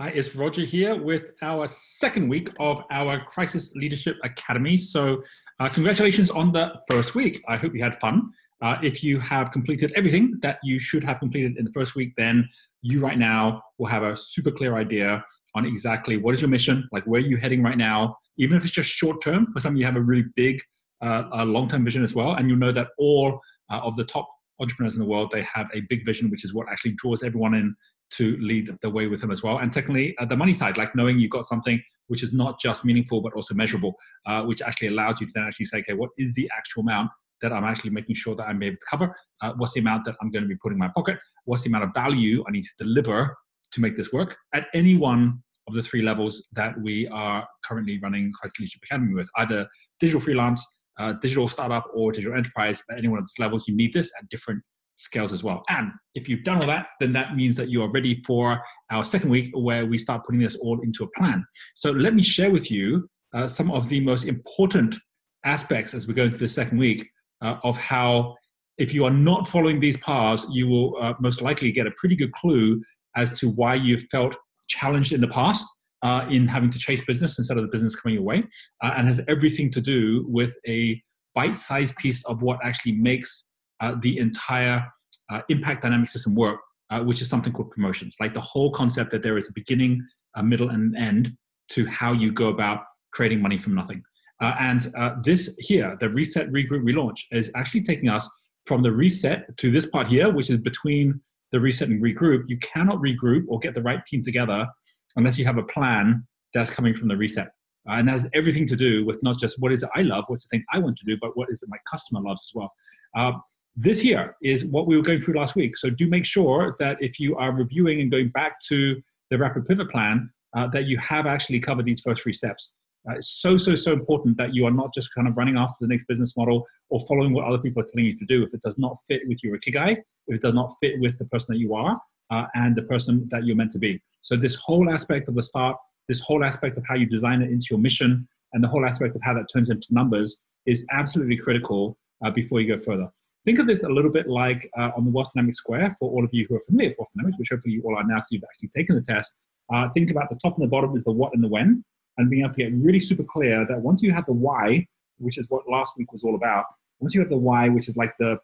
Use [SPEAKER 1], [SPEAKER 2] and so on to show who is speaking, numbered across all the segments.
[SPEAKER 1] Hi, it's Roger here with our second week of our Crisis Leadership Academy. So, uh, congratulations on the first week. I hope you had fun. Uh, if you have completed everything that you should have completed in the first week, then you right now will have a super clear idea on exactly what is your mission, like where are you heading right now, even if it's just short term. For some, you have a really big uh, long term vision as well. And you'll know that all uh, of the top entrepreneurs in the world, they have a big vision, which is what actually draws everyone in to lead the way with them as well. And secondly, uh, the money side, like knowing you've got something which is not just meaningful but also measurable, uh, which actually allows you to then actually say, okay, what is the actual amount that I'm actually making sure that I'm able to cover? Uh, what's the amount that I'm going to be putting in my pocket? What's the amount of value I need to deliver to make this work at any one of the three levels that we are currently running Crisis Leadership Academy with, either digital freelance, uh, digital startup, or digital enterprise. At any one of those levels, you need this at different scales as well. And if you've done all that, then that means that you are ready for our second week where we start putting this all into a plan. So let me share with you uh, some of the most important aspects as we go into the second week uh, of how, if you are not following these paths, you will uh, most likely get a pretty good clue as to why you felt challenged in the past. Uh, in having to chase business instead of the business coming your way, uh, and has everything to do with a bite-sized piece of what actually makes uh, the entire uh, impact dynamic system work, uh, which is something called promotions. Like the whole concept that there is a beginning, a middle, and an end to how you go about creating money from nothing. Uh, and this here, the reset, regroup, relaunch, is actually taking us from the reset to this part here, which is between the reset and regroup. You cannot regroup or get the right team together unless you have a plan that's coming from the reset. Uh, and that has everything to do with not just what is it I love, what's the thing I want to do, but what is it my customer loves as well. Uh, this here is what we were going through last week. So do make sure that if you are reviewing and going back to the rapid pivot plan, uh, that you have actually covered these first three steps. Uh, it's so, so, so important that you are not just kind of running after the next business model or following what other people are telling you to do. If it does not fit with your ikigai, if it does not fit with the person that you are uh, and the person that you're meant to be. So this whole aspect of the start, this whole aspect of how you design it into your mission, and the whole aspect of how that turns into numbers is absolutely critical uh, before you go further. Think of this a little bit like uh, on the Wealth Dynamics Square, for all of you who are familiar with Wealth Dynamics, which hopefully you all are now because you've actually taken the test. Uh, think about the top and the bottom is the what and the when, and being able to get really super clear that once you have the why, which is what last week was all about, once you have the why, which is like the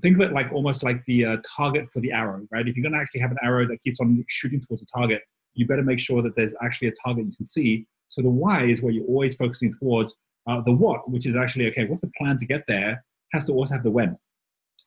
[SPEAKER 1] think of it like almost like the uh, target for the arrow, right? If you're going to actually have an arrow that keeps on shooting towards a target, you better make sure that there's actually a target you can see. So the why is where you're always focusing towards. Uh, the what, which is actually okay, what's the plan to get there, has to also have the when,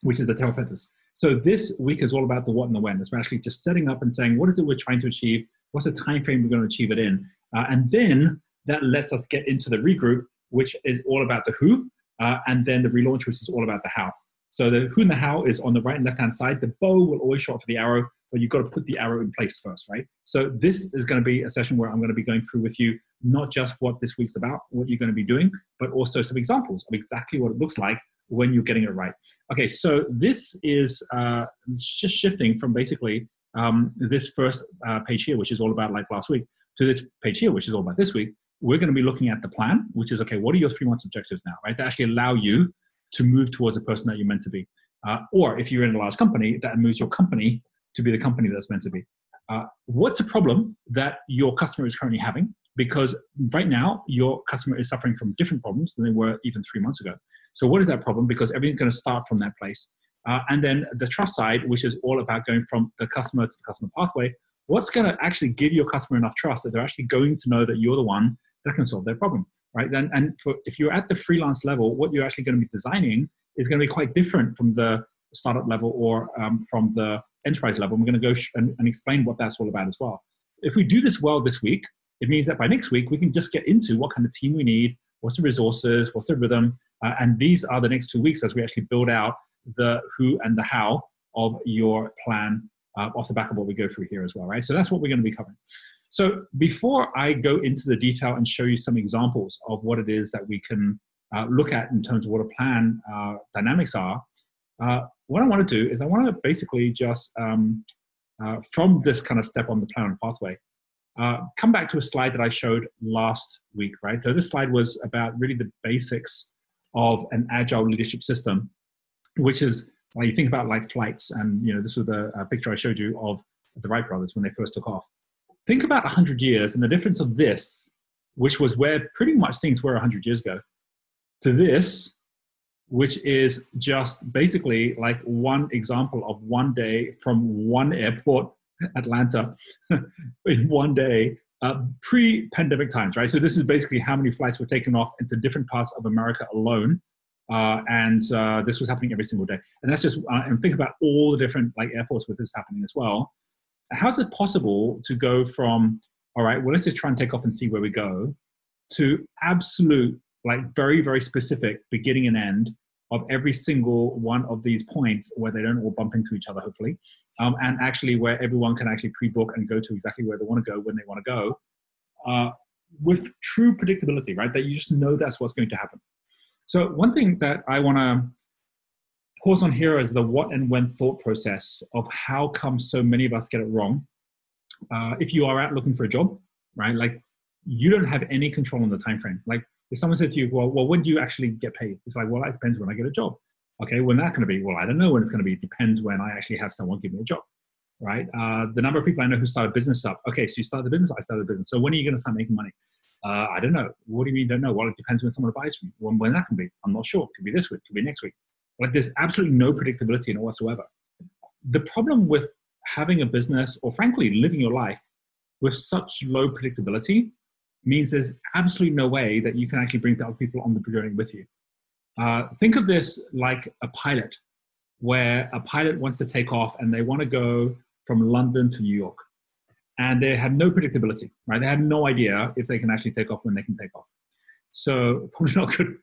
[SPEAKER 1] which is the tail feathers. So this week is all about the what and the when. It's actually just setting up and saying, what is it we're trying to achieve? What's the time frame we're going to achieve it in? Uh, and then that lets us get into the regroup, which is all about the who, uh, and then the relaunch, which is all about the how. So the who and the how is on the right and left hand side. The bow will always show up for the arrow, but you've got to put the arrow in place first, right? So this is going to be a session where I'm going to be going through with you not just what this week's about, what you're going to be doing, but also some examples of exactly what it looks like when you're getting it right. Okay, so this is uh, just shifting from basically um, this first uh, page here, which is all about like last week, to this page here, which is all about this week. We're going to be looking at the plan, which is okay, what are your three months objectives now, right? To actually allow you to move towards the person that you're meant to be. Uh, or if you're in a large company, that moves your company to be the company that's meant to be. Uh, what's the problem that your customer is currently having? because right now your customer is suffering from different problems than they were even three months ago. So, what is that problem? Because everything's going to start from that place. Uh, and then the trust side, which is all about going from the customer to the customer pathway. What's going to actually give your customer enough trust that they're actually going to know that you're the one that can solve their problem, right? Then, and for, if you're at the freelance level, what you're actually going to be designing is going to be quite different from the startup level or um, from the enterprise level. And we're going to go sh- and, and explain what that's all about as well. If we do this well this week, it means that by next week, we can just get into what kind of team we need, what's the resources, what's the rhythm. Uh, and these are the next two weeks as we actually build out the who and the how of your plan uh, off the back of what we go through here as well, right? So that's what we're going to be covering. So before I go into the detail and show you some examples of what it is that we can uh, look at in terms of what a plan uh, dynamics are, uh, what I want to do is I want to basically just um, uh, from this kind of step on the plan and pathway, uh, come back to a slide that I showed last week, right? So this slide was about really the basics of an agile leadership system, which is when you think about like flights, and you know this is the uh, picture I showed you of the Wright brothers when they first took off. Think about 100 years and the difference of this, which was where pretty much things were 100 years ago, to this, which is just basically like one example of one day from one airport, Atlanta, in one day, uh, pre pandemic times, right? So, this is basically how many flights were taken off into different parts of America alone. Uh, and uh, this was happening every single day. And that's just, uh, and think about all the different like airports with this happening as well. How's it possible to go from, all right, well, let's just try and take off and see where we go, to absolute, like very, very specific beginning and end of every single one of these points where they don't all bump into each other, hopefully, um, and actually where everyone can actually pre-book and go to exactly where they want to go when they want to go, uh, with true predictability, right? That you just know that's what's going to happen. So one thing that I want to pause on here is the what and when thought process of how come so many of us get it wrong. Uh, if you are out looking for a job, right? Like you don't have any control on the time frame. Like if someone said to you, well, well, when do you actually get paid? It's like, well, it depends when I get a job. Okay, when that going to be? Well, I don't know when it's going to be. It depends when I actually have someone give me a job, right? Uh, the number of people I know who started business up. Okay, so you started the business. I started the business. So when are you going to start making money? Uh, I don't know. What do you mean don't know? Well, it depends when someone buys from you. When, when that can be, I'm not sure. It Could be this week. It Could be next week. Like there's absolutely no predictability in it whatsoever. The problem with having a business, or frankly, living your life with such low predictability, means there's absolutely no way that you can actually bring other people on the journey with you. Uh, think of this like a pilot, where a pilot wants to take off and they want to go from London to New York. And they have no predictability, right? They have no idea if they can actually take off when they can take off. So probably not good.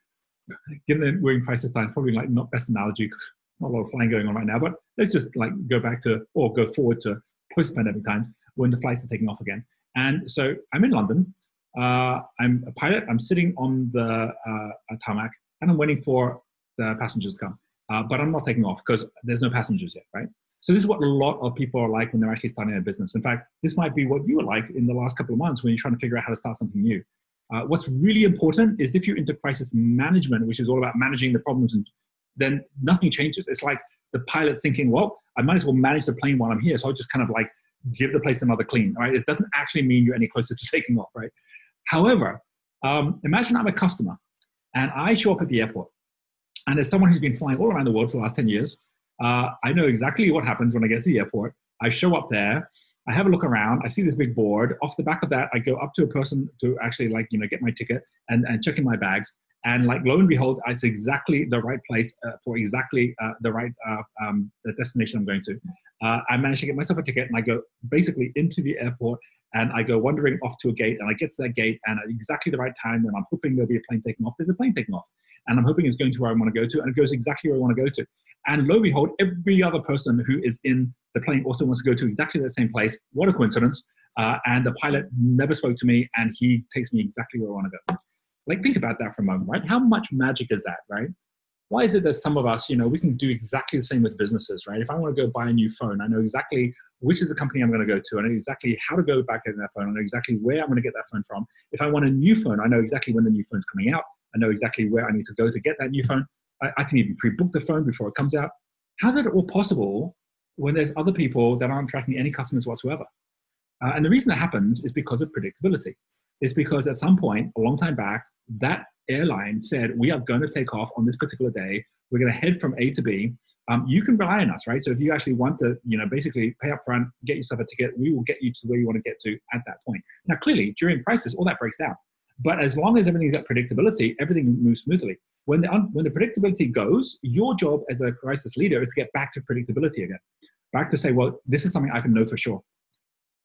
[SPEAKER 1] Given that we're in crisis times, probably like not best analogy because not a lot of flying going on right now. But let's just like go back to or go forward to post-pandemic times when the flights are taking off again. And so I'm in London uh, I'm a pilot. I'm sitting on the uh, tarmac and I'm waiting for the passengers to come. Uh, but I'm not taking off because there's no passengers yet, right? So this is what a lot of people are like when they're actually starting a business. In fact, this might be what you were like in the last couple of months when you're trying to figure out how to start something new. Uh, what's really important is if you're into crisis management, which is all about managing the problems, and then nothing changes. It's like the pilot thinking, well, I might as well manage the plane while I'm here, so I'll just kind of like give the place another clean, right? It doesn't actually mean you're any closer to taking off, right? However, um, imagine I'm a customer and I show up at the airport. And as someone who's been flying all around the world for the last 10 years, uh, I know exactly what happens when I get to the airport. I show up there, I have a look around, I see this big board. Off the back of that, I go up to a person to actually like, you know, get my ticket and, and check in my bags. And like lo and behold, it's exactly the right place uh, for exactly uh, the right uh, um, the destination I'm going to. Uh, I managed to get myself a ticket, and I go basically into the airport, and I go wandering off to a gate, and I get to that gate, and at exactly the right time when I'm hoping there'll be a plane taking off, there's a plane taking off, and I'm hoping it's going to where I want to go to, and it goes exactly where I want to go to. And lo and behold, every other person who is in the plane also wants to go to exactly the same place. What a coincidence! Uh, and the pilot never spoke to me, and he takes me exactly where I want to go. Like, think about that for a moment, right? How much magic is that, right? Why is it that some of us, you know, we can do exactly the same with businesses, right? If I want to go buy a new phone, I know exactly which is the company I'm going to go to. I know exactly how to go back to that phone. I know exactly where I'm going to get that phone from. If I want a new phone, I know exactly when the new phone's coming out. I know exactly where I need to go to get that new phone. I, I can even pre-book the phone before it comes out. How's it all possible when there's other people that aren't tracking any customers whatsoever? Uh, and the reason that happens is because of predictability is because at some point, a long time back, that airline said, we are going to take off on this particular day. We're going to head from A to B. Um, you can rely on us, right? So if you actually want to, you know, basically pay up front, get yourself a ticket, we will get you to where you want to get to at that point. Now, clearly, during crisis, all that breaks down. But as long as everything's at predictability, everything moves smoothly. When the, when the predictability goes, your job as a crisis leader is to get back to predictability again. Back to say, well, this is something I can know for sure.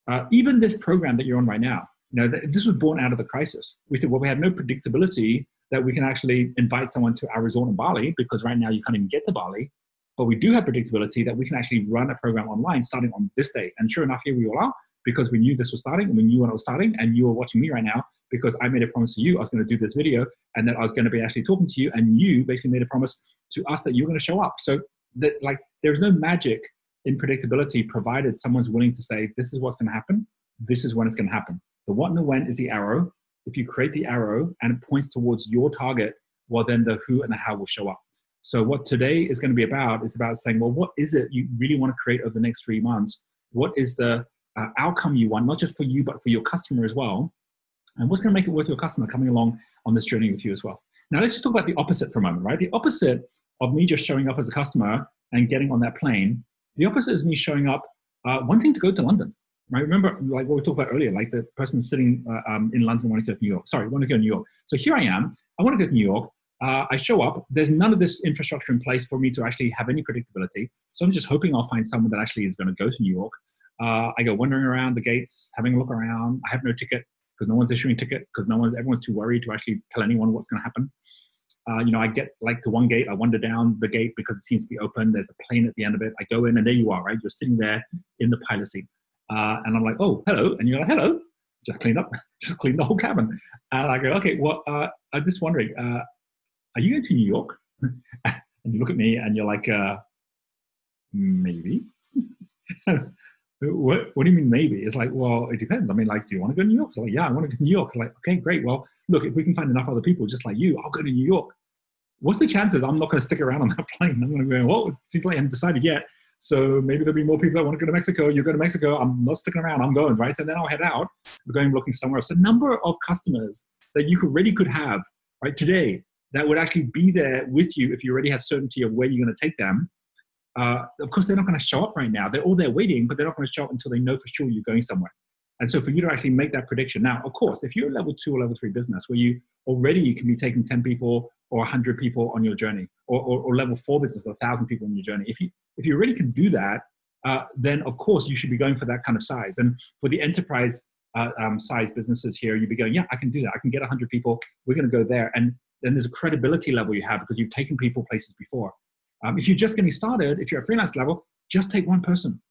[SPEAKER 1] Uh, even this program that you're on right now, you know, this was born out of the crisis. We said, well, we have no predictability that we can actually invite someone to our resort in Bali because right now you can't even get to Bali. But we do have predictability that we can actually run a program online starting on this day. And sure enough, here we all are because we knew this was starting and we knew when it was starting. And you are watching me right now because I made a promise to you I was going to do this video and that I was going to be actually talking to you. And you basically made a promise to us that you were going to show up. So that like there's no magic in predictability provided someone's willing to say, this is what's going to happen. This is when it's going to happen. The what and the when is the arrow. If you create the arrow and it points towards your target, well, then the who and the how will show up. So, what today is going to be about is about saying, well, what is it you really want to create over the next three months? What is the uh, outcome you want, not just for you, but for your customer as well. And what's going to make it worth your customer coming along on this journey with you as well. Now, let's just talk about the opposite for a moment, right? The opposite of me just showing up as a customer and getting on that plane, the opposite is me showing up uh, wanting to go to London, right? Remember, like what we talked about earlier, like the person sitting uh, um, in London wanting to go to New York. Sorry, want to go to New York. So here I am. I want to go to New York. Uh, I show up. There's none of this infrastructure in place for me to actually have any predictability. So I'm just hoping I'll find someone that actually is going to go to New York. Uh, I go wandering around the gates, having a look around. I have no ticket because no one's issuing ticket because no one's everyone's too worried to actually tell anyone what's going to happen. Uh, you know, I get like to one gate, I wander down the gate because it seems to be open. There's a plane at the end of it. I go in, and there you are, right? You're sitting there in the pilot seat, uh, and I'm like, oh, hello, and you're like, hello, just clean up, just clean the whole cabin. And I go, okay, well, uh, I'm just wondering, uh, are you going to New York? and you look at me, and you're like, uh, maybe. what, what do you mean maybe? It's like, well, it depends. I mean, like, do you want to go to New York? It's like, yeah, I want to go to New York. It's like, okay, great. Well, look, if we can find enough other people just like you, I'll go to New York. What's the chances I'm not going to stick around on that plane? I'm going to go, well, it seems like I haven't decided yet. So maybe there'll be more people that want to go to Mexico. You go to Mexico. I'm not sticking around. I'm going, right? So then I'll head out. We're going looking somewhere else. A number of customers that you already could have, right, today that would actually be there with you if you already have certainty of where you're going to take them uh, of course, they're not going to show up right now. They're all there waiting, but they're not going to show up until they know for sure you're going somewhere. And so for you to actually make that prediction now, of course, if you're a level two or level three business where you already you can be taking 10 people or 100 people on your journey or, or, or level four business, or 1,000 people on your journey, if you, if you already can do that, uh, then of course you should be going for that kind of size. And for the enterprise uh, um, size businesses here, you'd be going, yeah, I can do that. I can get 100 people. We're going to go there. And then there's a credibility level you have because you've taken people places before. Um, if you're just getting started, if you're at freelance level, just take one person.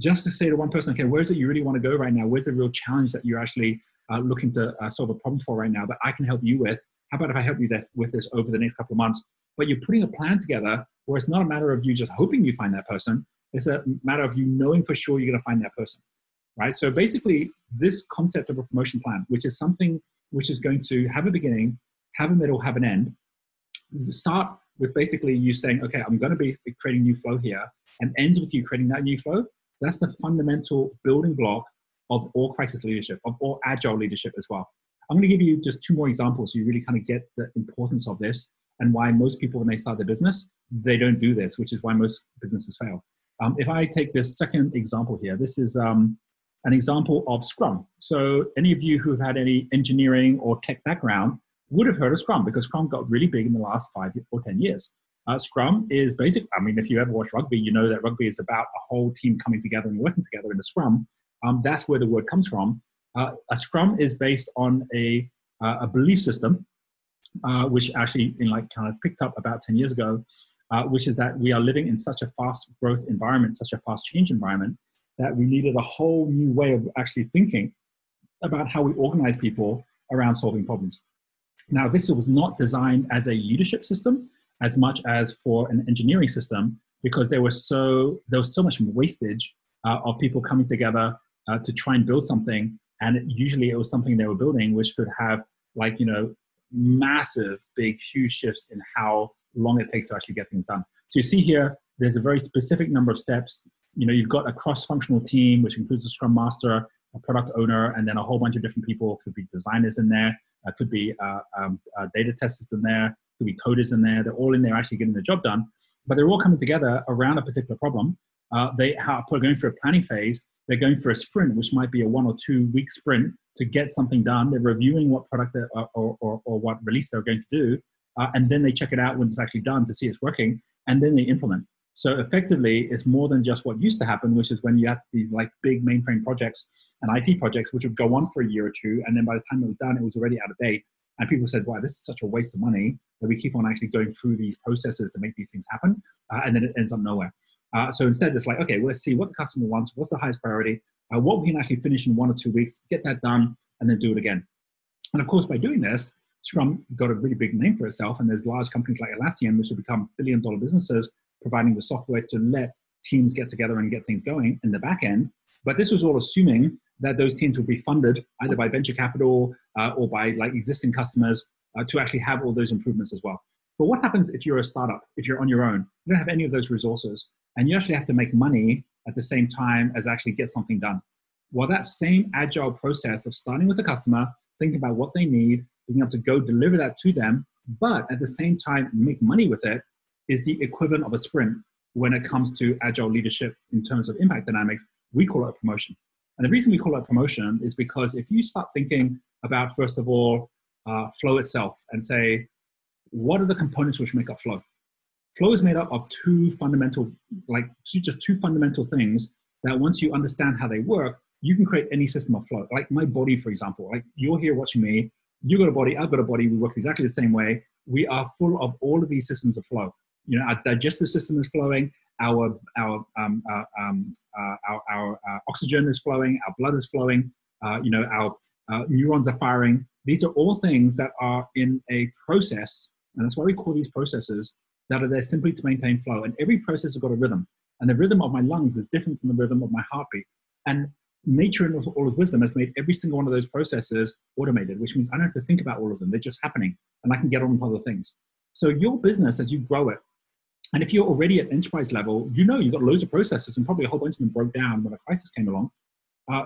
[SPEAKER 1] Just to say to one person, okay, where's it you really want to go right now? Where's the real challenge that you're actually uh, looking to uh, solve a problem for right now that I can help you with? How about if I help you with this over the next couple of months? But you're putting a plan together where it's not a matter of you just hoping you find that person. It's a matter of you knowing for sure you're going to find that person, right? So basically, this concept of a promotion plan, which is something which is going to have a beginning, have a middle, have an end, start with basically you saying, okay, I'm going to be creating new flow here, and ends with you creating that new flow. That's the fundamental building block of all crisis leadership, of all agile leadership as well. I'm going to give you just two more examples so you really kind of get the importance of this and why most people, when they start their business, they don't do this, which is why most businesses fail. Um, if I take this second example here, this is um, an example of Scrum. So, any of you who have had any engineering or tech background would have heard of Scrum because Scrum got really big in the last five or 10 years. Uh, Scrum is basic. I mean, if you ever watch rugby, you know that rugby is about a whole team coming together and working together in a Scrum. Um, that's where the word comes from. Uh, a Scrum is based on a, uh, a belief system, uh, which actually in like kind of picked up about 10 years ago, uh, which is that we are living in such a fast growth environment, such a fast change environment, that we needed a whole new way of actually thinking about how we organize people around solving problems. Now, this was not designed as a leadership system as much as for an engineering system because there was so there was so much wastage uh, of people coming together uh, to try and build something, and usually it was something they were building which could have like you know massive, big, huge shifts in how long it takes to actually get things done. So you see here, there's a very specific number of steps. You know, you've got a cross-functional team which includes a scrum master, a product owner, and then a whole bunch of different people. Could be designers in there, uh, could be uh, um, uh, data testers in there, could be coders in there. They're all in there actually getting the job done, but they're all coming together around a particular problem. Uh, they are going through a planning phase. They're going for a sprint, which might be a one or two week sprint to get something done. They're reviewing what product or, or, or, what release they're going to do, uh, and then they check it out when it's actually done to see it's working, and then they implement. So effectively, it's more than just what used to happen, which is when you had these like big mainframe projects and IT projects, which would go on for a year or two, and then by the time it was done, it was already out of date. And people said, "Wow, this is such a waste of money that we keep on actually going through these processes to make these things happen, uh, and then it ends up nowhere." Uh, so instead, it's like, okay, let's see what the customer wants, what's the highest priority, uh, what we can actually finish in one or two weeks, get that done, and then do it again. And of course, by doing this, Scrum got a really big name for itself, and there's large companies like Atlassian, which have become billion-dollar businesses providing the software to let teams get together and get things going in the back end. But this was all assuming that those teams will be funded either by venture capital uh, or by like existing customers uh, to actually have all those improvements as well. But what happens if you're a startup, if you're on your own, you don't have any of those resources, and you actually have to make money at the same time as actually get something done? Well, that same agile process of starting with the customer, thinking about what they need, being able to go deliver that to them, but at the same time make money with it is the equivalent of a sprint when it comes to agile leadership in terms of impact dynamics. We call it a promotion. And the reason we call it promotion is because if you start thinking about, first of all, uh, flow itself and say, what are the components which make up flow? Flow is made up of two fundamental, like two, just two fundamental things that once you understand how they work, you can create any system of flow. Like my body, for example, like you're here watching me, you got a body, I've got a body, we work exactly the same way. We are full of all of these systems of flow. You know, our digestive system is flowing, our our um, uh, um, uh, our, our uh, oxygen is flowing, our blood is flowing. Uh, you know, our uh, neurons are firing. These are all things that are in a process, and that's why we call these processes that are there simply to maintain flow. And every process has got a rhythm, and the rhythm of my lungs is different from the rhythm of my heartbeat. And nature and all of wisdom has made every single one of those processes automated, which means I don't have to think about all of them. They're just happening and I can get on with other things. So your business, as you grow it, and if you're already at enterprise level, you know you've got loads of processes and probably a whole bunch of them broke down when a crisis came along. Uh,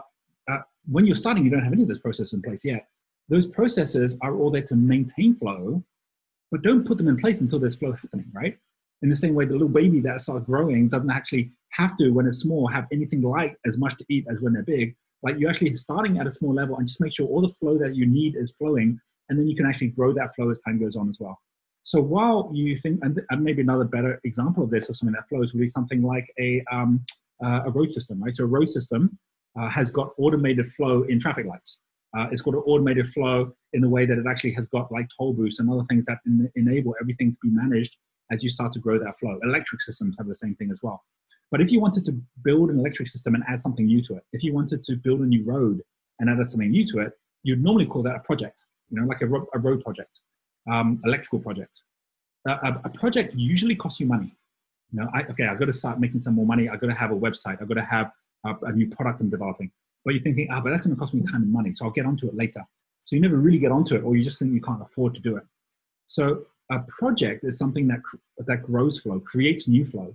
[SPEAKER 1] uh, when you're starting, you don't have any of those processes in place yet. Those processes are all there to maintain flow, but don't put them in place until there's flow happening, right? In the same way, the little baby that starts growing doesn't actually have to, when it's small, have anything like as much to eat as when they're big. Like you're actually starting at a small level and just make sure all the flow that you need is flowing, and then you can actually grow that flow as time goes on as well. So while you think, and, maybe another better example of this or something that flows would be something like a, um, uh, a road system, right? So a road system uh, has got automated flow in traffic lights. Uh, it's got an automated flow in the way that it actually has got like toll booths and other things that en- enable everything to be managed as you start to grow that flow. Electric systems have the same thing as well. But if you wanted to build an electric system and add something new to it, if you wanted to build a new road and add something new to it, you'd normally call that a project, you know, like a, ro- a road project, um, electrical project. A, a, project usually costs you money. You know, I, okay, I've got to start making some more money. I've got to have a website. I've got to have a, a new product I'm developing. But you're thinking, ah, but that's going to cost me time and money, so I'll get onto it later. So you never really get onto it, or you just think you can't afford to do it. So a project is something that that grows flow, creates new flow,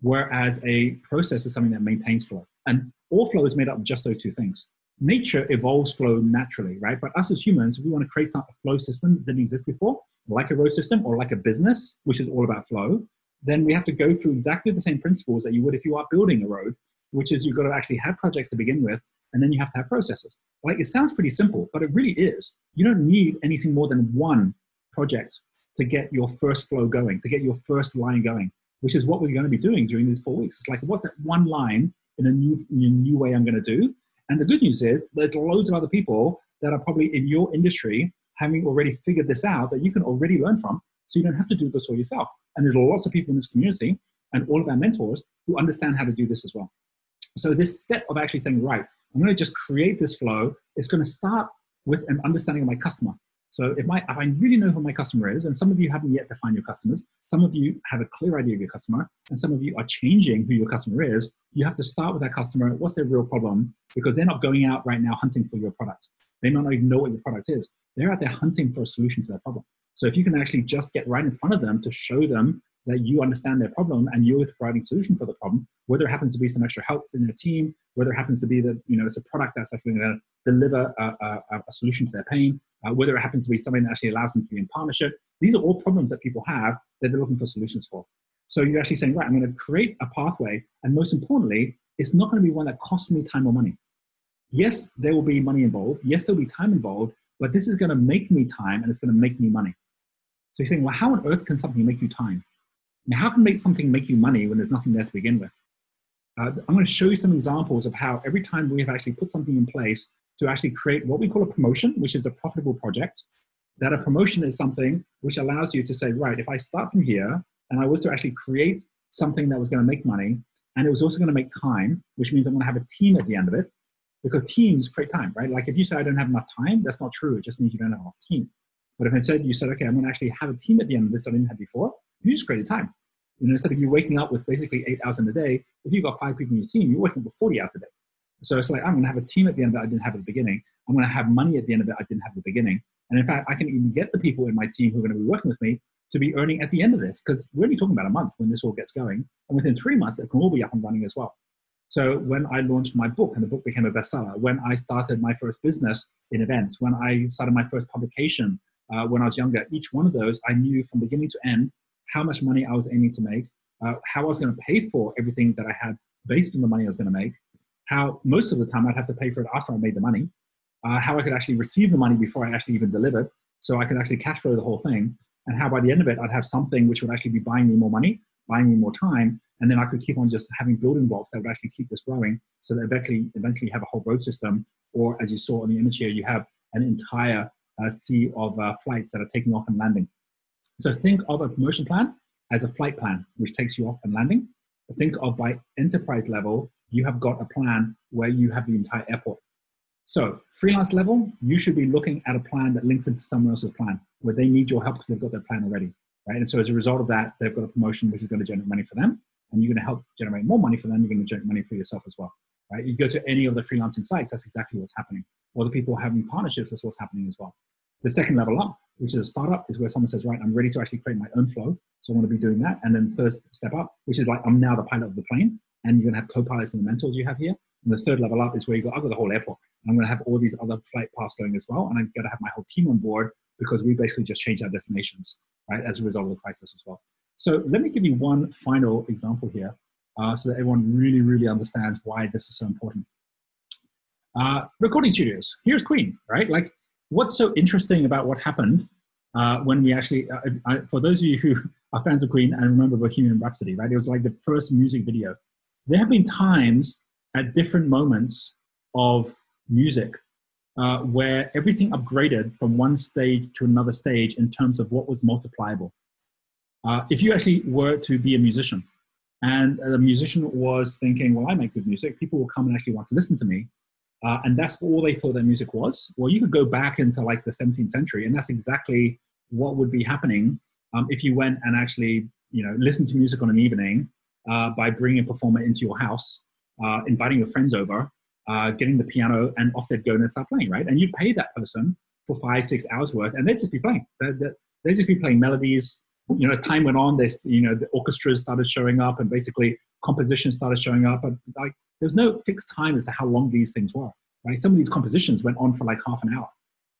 [SPEAKER 1] whereas a process is something that maintains flow. And all flow is made up of just those two things. Nature evolves flow naturally, right? But us as humans, if we want to create some flow system that didn't exist before, like a road system or like a business, which is all about flow. Then we have to go through exactly the same principles that you would if you are building a road, which is you've got to actually have projects to begin with, and then you have to have processes. Like it sounds pretty simple, but it really is. You don't need anything more than one project to get your first flow going, to get your first line going, which is what we're going to be doing during these four weeks. It's like, what's that one line in a new, in a new way I'm going to do? And the good news is there's loads of other people that are probably in your industry having already figured this out that you can already learn from. So you don't have to do this all yourself. And there's lots of people in this community and all of our mentors who understand how to do this as well. So this step of actually saying, right, I'm going to just create this flow. It's going to start with an understanding of my customer. So if, my, if I really know who my customer is, and some of you haven't yet defined your customers, some of you have a clear idea of your customer, and some of you are changing who your customer is, you have to start with that customer. What's their real problem? Because they're not going out right now hunting for your product. They might not even know what your product is. They're out there hunting for a solution to their problem. So if you can actually just get right in front of them to show them that you understand their problem and you're providing solution for the problem, whether it happens to be some extra help in their team, whether it happens to be that you know it's a product that's actually going to deliver a, a, a, solution to their pain, uh, whether it happens to be something that actually allows them to be in partnership. These are all problems that people have that they're looking for solutions for. So you're actually saying, right, I'm going to create a pathway, and most importantly, it's not going to be one that costs me time or money. Yes, there will be money involved. Yes, there'll be time involved, but this is going to make me time and it's going to make me money. So you're saying, well, how on earth can something make you time? Now, how can make something make you money when there's nothing there to begin with? Uh, I'm going to show you some examples of how every time we have actually put something in place to actually create what we call a promotion, which is a profitable project, that a promotion is something which allows you to say, right, if I start from here and I was to actually create something that was going to make money and it was also going to make time, which means I'm going to have a team at the end of it, because teams create time, right? Like if you say I don't have enough time, that's not true. It just means you don't have enough team. But if instead you said, okay, I'm going to actually have a team at the end of this I didn't have before, you just created time. You know, instead of you waking up with basically eight hours in a day, if you've got five people in your team, you're waking up with 40 hours a day. So it's like, I'm going to have a team at the end that I didn't have at the beginning. I'm going to have money at the end of it I didn't have at the beginning. And in fact, I can even get the people in my team who are going to be working with me to be earning at the end of this because we're only talking about a month when this all gets going. And within three months, it can all be up and running as well. So when I launched my book and the book became a bestseller, when I started my first business in events, when I started my first publication uh, when I was younger, each one of those I knew from beginning to end how much money I was aiming to make, uh, how I was going to pay for everything that I had based on the money I was going to make, how most of the time I'd have to pay for it after I made the money, uh, how I could actually receive the money before I actually even delivered, so I could actually cash flow the whole thing, and how by the end of it I'd have something which would actually be buying me more money, buying me more time, and then I could keep on just having building blocks that would actually keep this growing, so that eventually, eventually have a whole road system, or as you saw on the image here, you have an entire uh, sea of uh, flights that are taking off and landing. So think of a promotion plan as a flight plan, which takes you off and landing. Think of by enterprise level, you have got a plan where you have the entire airport. So freelance level, you should be looking at a plan that links into someone else's plan, where they need your help because they've got their plan already, right? And so as a result of that, they've got a promotion which is going to generate money for them, and you're going to help generate more money for them. You're going to generate money for yourself as well, right? You go to any of the freelancing sites, that's exactly what's happening. Or the people having partnerships, that's what's happening as well. The second level up, which is a startup, is where someone says, right, I'm ready to actually create my own flow. So I want to be doing that. And then third step up, which is like, I'm now the pilot of the plane. And you're going to have co-pilots and the mentors you have here. And the third level up is where you go, I've got the whole airport. And I'm going to have all these other flight paths going as well. And I'm going to have my whole team on board because we basically just changed our destinations, right, as a result of the crisis as well. So let me give you one final example here uh, so that everyone really, really understands why this is so important. Uh, recording studios. Here's Queen, right? Like what's so interesting about what happened uh, when we actually, uh, I, for those of you who are fans of Queen and remember Bohemian Rhapsody, right? It was like the first music video. There have been times at different moments of music uh, where everything upgraded from one stage to another stage in terms of what was multipliable. Uh, if you actually were to be a musician and the musician was thinking, well, I make good music, people will come and actually want to listen to me. Uh, and that's all they thought their music was. Well, you could go back into like the 17th century, and that's exactly what would be happening um, if you went and actually, you know, listened to music on an evening uh, by bringing a performer into your house, uh, inviting your friends over, uh, getting the piano, and off they'd go and start playing, right? And you'd pay that person for five, six hours worth, and they'd just be playing. They'd, they'd just be playing melodies. You know, as time went on, this, you know, the orchestras started showing up, and basically compositions started showing up, and like there's no fixed time as to how long these things were. Right? Some of these compositions went on for like half an hour.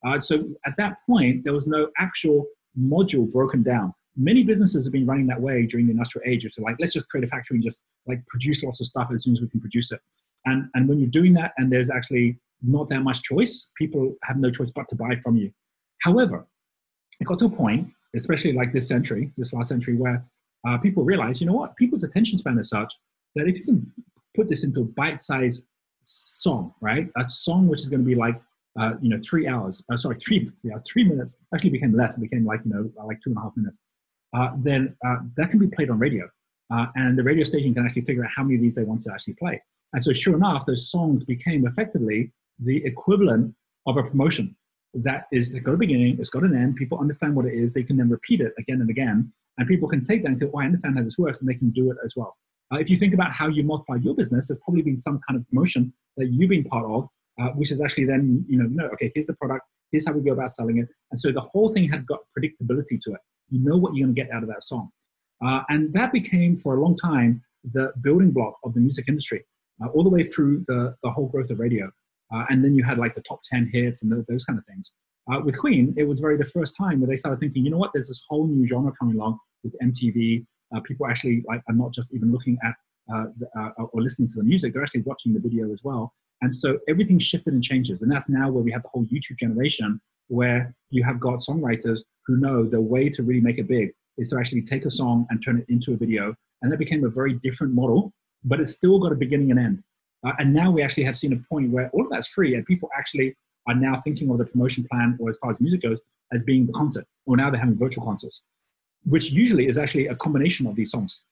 [SPEAKER 1] Uh, so at that point, there was no actual module broken down. Many businesses have been running that way during the industrial age. So like, let's just create a factory and just like produce lots of stuff as soon as we can produce it. And and when you're doing that, and there's actually not that much choice, people have no choice but to buy from you. However, it got to a point, especially like this century, this last century, where uh, people realize, you know what, people's attention span is such that if you can put this into a bite-sized song, right? A song which is going to be like, uh, you know, three hours. Uh, sorry, three yeah, three minutes. Actually, became less. It became like you know, like two and a half minutes. Uh, then uh, that can be played on radio, uh, and the radio station can actually figure out how many of these they want to actually play. And so, sure enough, those songs became effectively the equivalent of a promotion. That is, it's got a beginning, it's got an end. People understand what it is. They can then repeat it again and again, and people can take that and go, "Oh, I understand how this works," and they can do it as well. Uh, if you think about how you multiply your business, there's probably been some kind of promotion that you've been part of, uh, which is actually then, you know, no, okay, here's the product, here's how we go about selling it. And so the whole thing had got predictability to it. You know what you're going to get out of that song. Uh, and that became, for a long time, the building block of the music industry, uh, all the way through the, the whole growth of radio. Uh, and then you had like the top 10 hits and those kind of things. Uh, with Queen, it was very the first time where they started thinking, you know what, there's this whole new genre coming along with MTV, uh, people actually like are not just even looking at uh, the, or listening to the music; they're actually watching the video as well. And so everything shifted and changes, and that's now where we have the whole YouTube generation, where you have got songwriters who know the way to really make it big is to actually take a song and turn it into a video, and that became a very different model, but it's still got a beginning and end. Uh, and now we actually have seen a point where all of that's free, and people actually are now thinking of the promotion plan, or as far as music goes, as being the concert, or now they're having virtual concerts which usually is actually a combination of these songs.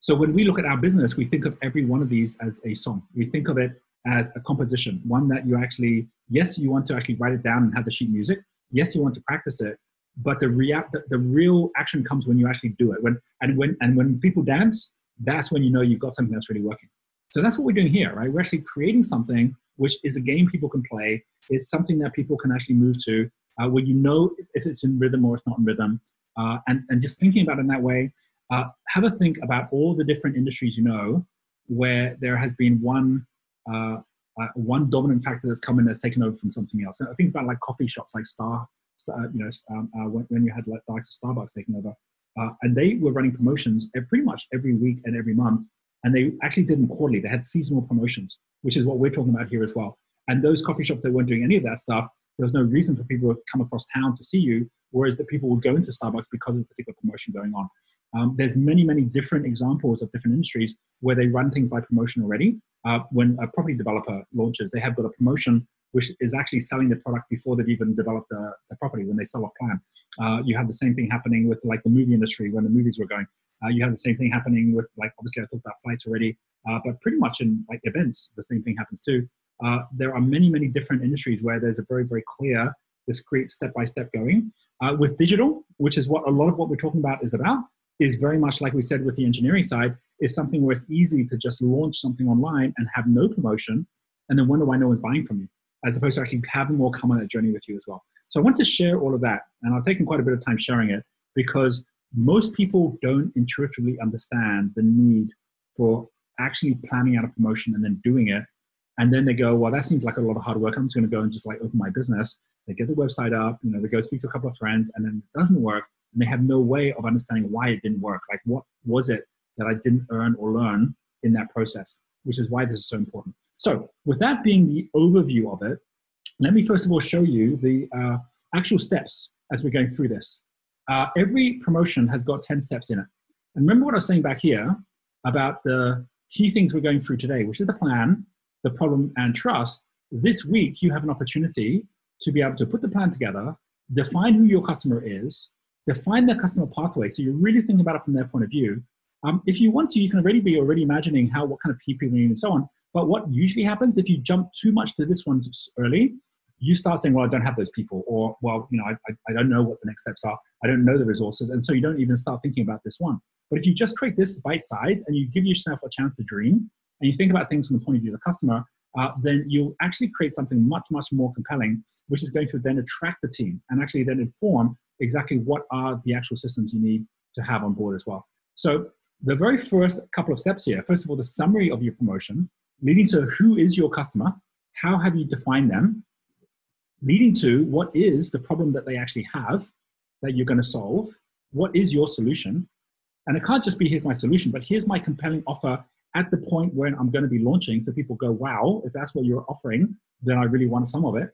[SPEAKER 1] So when we look at our business, we think of every one of these as a song. We think of it as a composition, one that you actually, yes, you want to actually write it down and have the sheet music. Yes, you want to practice it, but the the, the real action comes when you actually do it. When and when and when people dance, that's when you know you've got something that's really working. So that's what we're doing here, right? We're actually creating something which is a game people can play. It's something that people can actually move to, uh, where you know if it's in rhythm or it's not in rhythm uh, and, and just thinking about it in that way, uh, have a think about all the different industries you know where there has been one uh, uh, one dominant factor that's come in that's taken over from something else. I think about like coffee shops like Star, Star you know, um, uh, when, when, you had like the likes of Starbucks taking over, uh, and they were running promotions pretty much every week and every month, and they actually did them quarterly. They had seasonal promotions, which is what we're talking about here as well. And those coffee shops that weren't doing any of that stuff, there was no reason for people to come across town to see you, whereas the people would go into Starbucks because of a particular promotion going on. Um, there's many, many different examples of different industries where they run things by promotion already. Uh, when a property developer launches, they have got a promotion which is actually selling the product before they've even developed the, the property when they sell off plan. Uh, you have the same thing happening with like the movie industry when the movies were going. Uh, you have the same thing happening with like obviously I talked about flights already, uh, but pretty much in like events the same thing happens too. Uh, there are many many different industries where there's a very very clear this create step by step going. Uh, with digital, which is what a lot of what we're talking about is about, is very much like we said with the engineering side, is something where it's easy to just launch something online and have no promotion and then wonder why no one's buying from you, as opposed to actually having more come on that journey with you as well. So I want to share all of that, and I've taken quite a bit of time sharing it because most people don't intuitively understand the need for actually planning out a promotion and then doing it. And then they go, well, that seems like a lot of hard work. I'm just going to go and just like open my business. They get the website up, you know, they go speak to a couple of friends, and then it doesn't work and they have no way of understanding why it didn't work. Like, what was it that I didn't earn or learn in that process, which is why this is so important. So, with that being the overview of it, let me first of all show you the uh, actual steps as we're going through this. Uh, every promotion has got 10 steps in it. And remember what I was saying back here about the key things we're going through today, which is the plan, the problem, and trust. This week, you have an opportunity to be able to put the plan together, define who your customer is, define their customer pathway. So you're really thinking about it from their point of view. Um, if you want to, you can already be already imagining how what kind of people you need and so on. But what usually happens if you jump too much to this one early, you start saying, "Well, I don't have those people," or "Well, you know, I, I, I don't know what the next steps are. I don't know the resources," and so you don't even start thinking about this one. But if you just create this bite size and you give yourself a chance to dream, and you think about things from the point of view of the customer, uh, then you'll actually create something much, much more compelling, which is going to then attract the team and actually then inform exactly what are the actual systems you need to have on board as well. So the very first couple of steps here, first of all, the summary of your promotion, leading to who is your customer, how have you defined them, leading to what is the problem that they actually have that you're going to solve, what is your solution, and it can't just be here's my solution, but here's my compelling offer at the point when I'm going to be launching, so people go, wow, if that's what you're offering, then I really want some of it.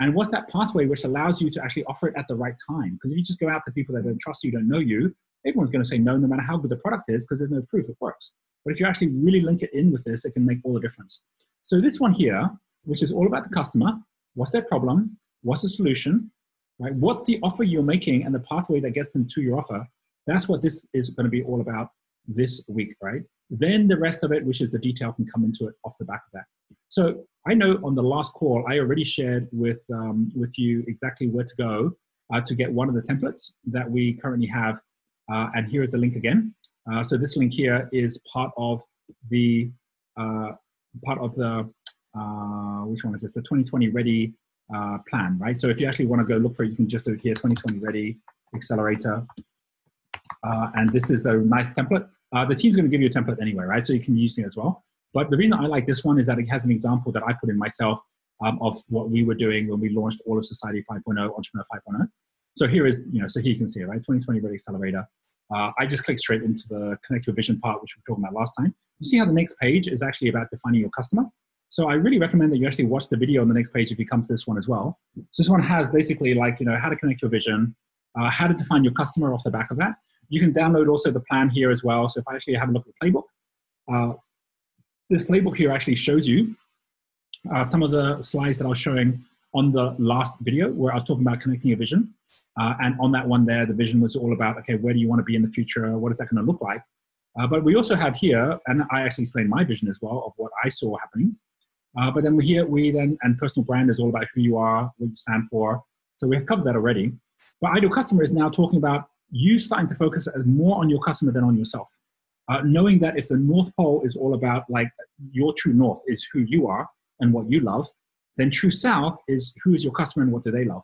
[SPEAKER 1] And what's that pathway which allows you to actually offer it at the right time? Because if you just go out to people that don't trust you, don't know you, everyone's going to say no, no matter how good the product is, because there's no proof it works. But if you actually really link it in with this, it can make all the difference. So this one here, which is all about the customer, what's their problem, what's the solution, right? What's the offer you're making and the pathway that gets them to your offer? That's what this is going to be all about this week, right? Then the rest of it, which is the detail, can come into it off the back of that. So I know on the last call, I already shared with, um, with you exactly where to go uh, to get one of the templates that we currently have. Uh, and here is the link again. Uh, so this link here is part of the, uh, part of the, uh, which one is this? The 2020 Ready uh, plan, right? So if you actually want to go look for it, you can just do it here, 2020 Ready Accelerator. and this is a nice template. the team's going to give you a template anyway, right? So you can use it as well. But the reason I like this one is that it has an example that I put in myself um, of what we were doing when we launched All of Society 5.0, Entrepreneur 5.0. So here is, you know, so here you can see it, right? 2020 Ready Accelerator. Uh, I just clicked straight into the Connect Your Vision part, which we were talking about last time. You see how the next page is actually about defining your customer. So I really recommend that you actually watch the video on the next page if you come to this one as well. So this one has basically like, you know, how to connect your vision, uh, how to define your customer off the back of that. You can download also the plan here as well. So if I actually have a look at the playbook, uh, this playbook here actually shows you uh, some of the slides that I was showing on the last video where I was talking about connecting a vision. Uh, and on that one there, the vision was all about, okay, where do you want to be in the future? What is that going to look like? Uh, but we also have here, and I actually explained my vision as well of what I saw happening. Uh, but then we here, we then, and personal brand is all about who you are, what you stand for. So we have covered that already. But ideal customer is now talking about you starting to focus more on your customer than on yourself uh, knowing that if the North Pole is all about like your true North is who you are and what you love, then true South is who is your customer and what do they love.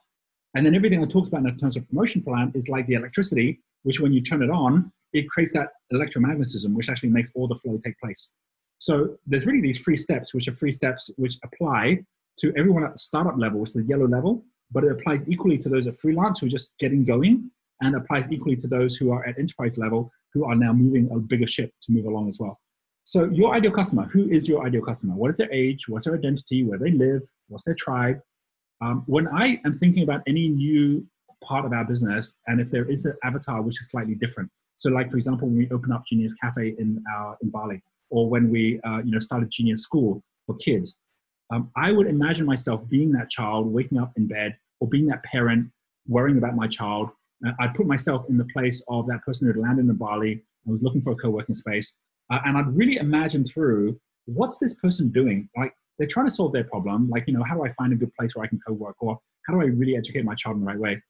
[SPEAKER 1] And then everything I talked about in terms of promotion plan is like the electricity, which when you turn it on, it creates that electromagnetism, which actually makes all the flow take place. So there's really these three steps, which are three steps which apply to everyone at the startup level, which is the yellow level, but it applies equally to those at freelance who are just getting going, and applies equally to those who are at enterprise level who are now moving a bigger ship to move along as well. So your ideal customer, who is your ideal customer? What is their age? What's their identity? Where they live? What's their tribe? Um, when I am thinking about any new part of our business, and if there is an avatar which is slightly different, so like for example, when we open up Genius Cafe in our in Bali, or when we uh, you know started Genius School for kids, um, I would imagine myself being that child, waking up in bed, or being that parent, worrying about my child. Uh, I'd put myself in the place of that person who had landed in Bali and was looking for a co-working space, uh, and I'd really imagine through what's this person doing? Like they're trying to solve their problem. Like, you know, how do I find a good place where I can co-work? Or how do I really educate my child in the right way?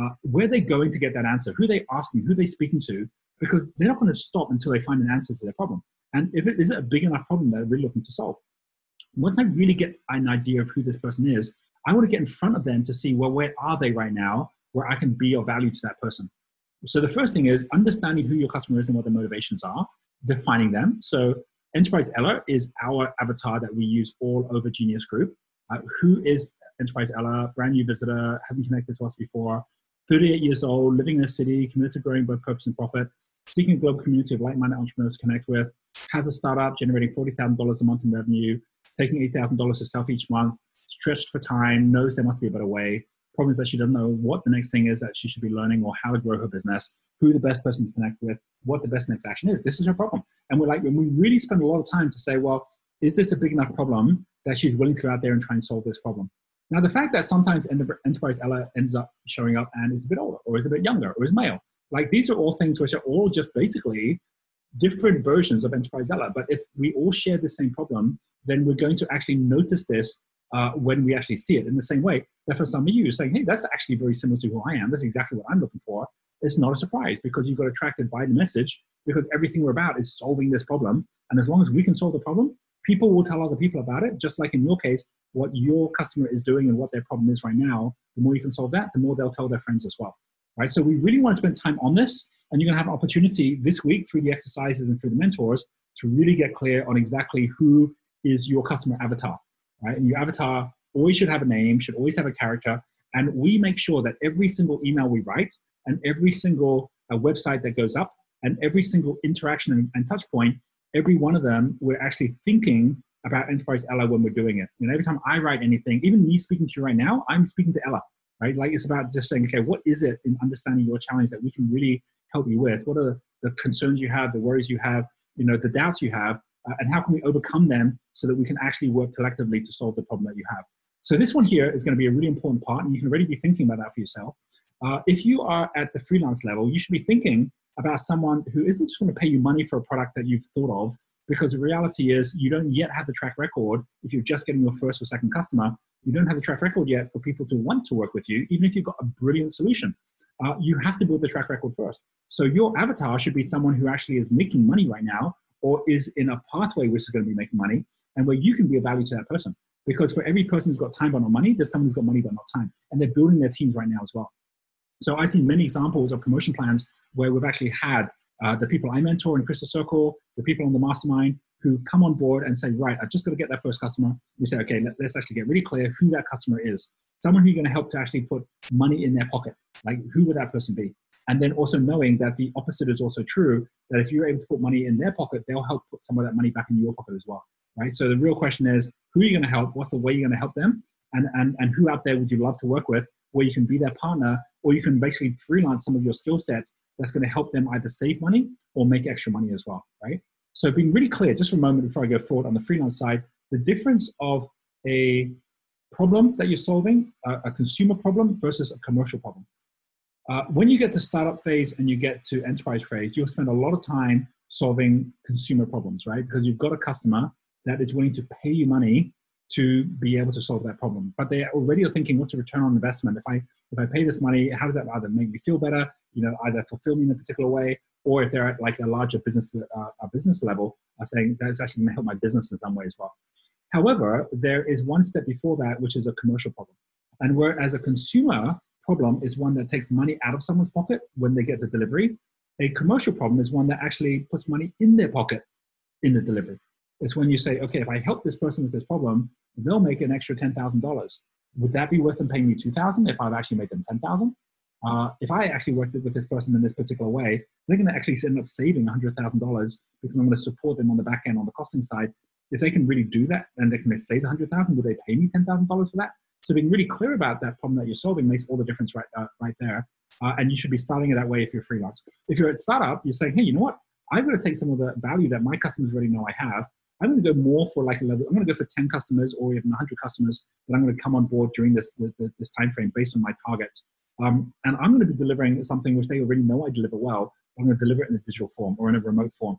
[SPEAKER 1] Uh, where are they going to get that answer? Who are they asking? Who are they speaking to? Because they're not going to stop until they find an answer to their problem. And if it is it a big enough problem that they're really looking to solve, once I really get an idea of who this person is, I want to get in front of them to see, well, where are they right now where I can be of value to that person? So the first thing is understanding who your customer is and what their motivations are defining them. So Enterprise Ella is our avatar that we use all over Genius Group. Uh, who is Enterprise Ella? Brand new visitor, haven't connected to us before. 38 years old, living in a city, committed to growing both purpose and profit, seeking a global community of like-minded entrepreneurs to connect with, has a startup generating $40,000 a month in revenue, taking $8,000 to self each month, stretched for time, knows there must be a better way, problem is that she doesn't know what the next thing is that she should be learning or how to grow her business, who the best person to connect with, what the best next action is. This is her problem. And we're like, and we really spend a lot of time to say, well, is this a big enough problem that she's willing to go out there and try and solve this problem? Now, the fact that sometimes Enterprise Ella ends up showing up and is a bit older or is a bit younger or is male, like these are all things which are all just basically different versions of Enterprise Ella. But if we all share the same problem, then we're going to actually notice this uh, when we actually see it. In the same way that for some of you, saying, hey, that's actually very similar to who I am, that's exactly what I'm looking for, it's not a surprise because you got attracted by the message because everything we're about is solving this problem. And as long as we can solve the problem, people will tell other people about it, just like in your case, what your customer is doing and what their problem is right now. The more you can solve that, the more they'll tell their friends as well. Right? So we really want to spend time on this, and you're going to have an opportunity this week through the exercises and through the mentors to really get clear on exactly who is your customer avatar right? And your avatar always should have a name, should always have a character. And we make sure that every single email we write and every single uh, website that goes up and every single interaction and, and, touch point, every one of them, we're actually thinking about Enterprise Ella when we're doing it. Know, every time I write anything, even me speaking to you right now, I'm speaking to Ella, right? Like it's about just saying, okay, what is it in understanding your challenge that we can really help you with? What are the concerns you have, the worries you have, you know, the doubts you have, uh, and how can we overcome them so that we can actually work collectively to solve the problem that you have. So this one here is going to be a really important part, and you can already be thinking about that for yourself. Uh, if you are at the freelance level, you should be thinking about someone who isn't just going to pay you money for a product that you've thought of, because the reality is you don't yet have the track record. If you're just getting your first or second customer, you don't have the track record yet for people to want to work with you, even if you've got a brilliant solution. Uh, you have to build the track record first. So your avatar should be someone who actually is making money right now or is in a pathway which is going to be making money and where you can be of value to that person. Because for every person who's got time but not money, there's someone who's got money but not time. And they're building their teams right now as well. So I've seen many examples of promotion plans where we've actually had uh, the people I mentor in Crystal Circle, the people on the mastermind who come on board and say, right, I've just got to get that first customer. We say, okay, let, us actually get really clear who that customer is. Someone who you're going to help to actually put money in their pocket. Like, who would that person be? And then also knowing that the opposite is also true, that if you're able to put money in their pocket, they'll help put some of that money back in your pocket as well, right? So the real question is, who are you going to help? What's the way you're going to help them? And, and, and who out there would you love to work with where you can be their partner or you can basically freelance some of your skill sets that's going to help them either save money or make extra money as well, right? So being really clear, just for a moment before I go forward on the freelance side, the difference of a problem that you're solving, a, a consumer problem versus a commercial problem. Uh, when you get to startup phase and you get to enterprise phase, you'll spend a lot of time solving consumer problems, right? Because you've got a customer that is willing to pay you money to be able to solve that problem. But they already are thinking, what's the return on investment? If I if I pay this money, how does that either make me feel better, you know, either fulfill me in a particular way, or if they're at like a larger business uh, a business level, are saying that's actually going to help my business in some way as well. However, there is one step before that, which is a commercial problem. And where as a consumer, problem is one that takes money out of someone's pocket when they get the delivery. A commercial problem is one that actually puts money in their pocket in the delivery. It's when you say, okay, if I help this person with this problem, they'll make an extra $10,000. Would that be worth them paying me 2000 if I've actually made them 10,000? Uh, if I actually worked with this person in this particular way, they're going to actually end up saving $100,000 because I'm going to support them on the back end on the costing side. If they can really do that and they can save 100,000, would they pay me $10,000 for that? So being really clear about that problem that you're solving makes all the difference right uh, right there. Uh, and you should be starting it that way if you're freelance. If you're at startup, you're saying, hey, you know what? I'm going to take some of the value that my customers already know I have. I'm going to go more for like a level. I'm going to go for 10 customers or even 100 customers that I'm going to come on board during this this time frame based on my targets. Um, and I'm going to be delivering something which they already know I deliver well. I'm going to deliver it in a digital form or in a remote form,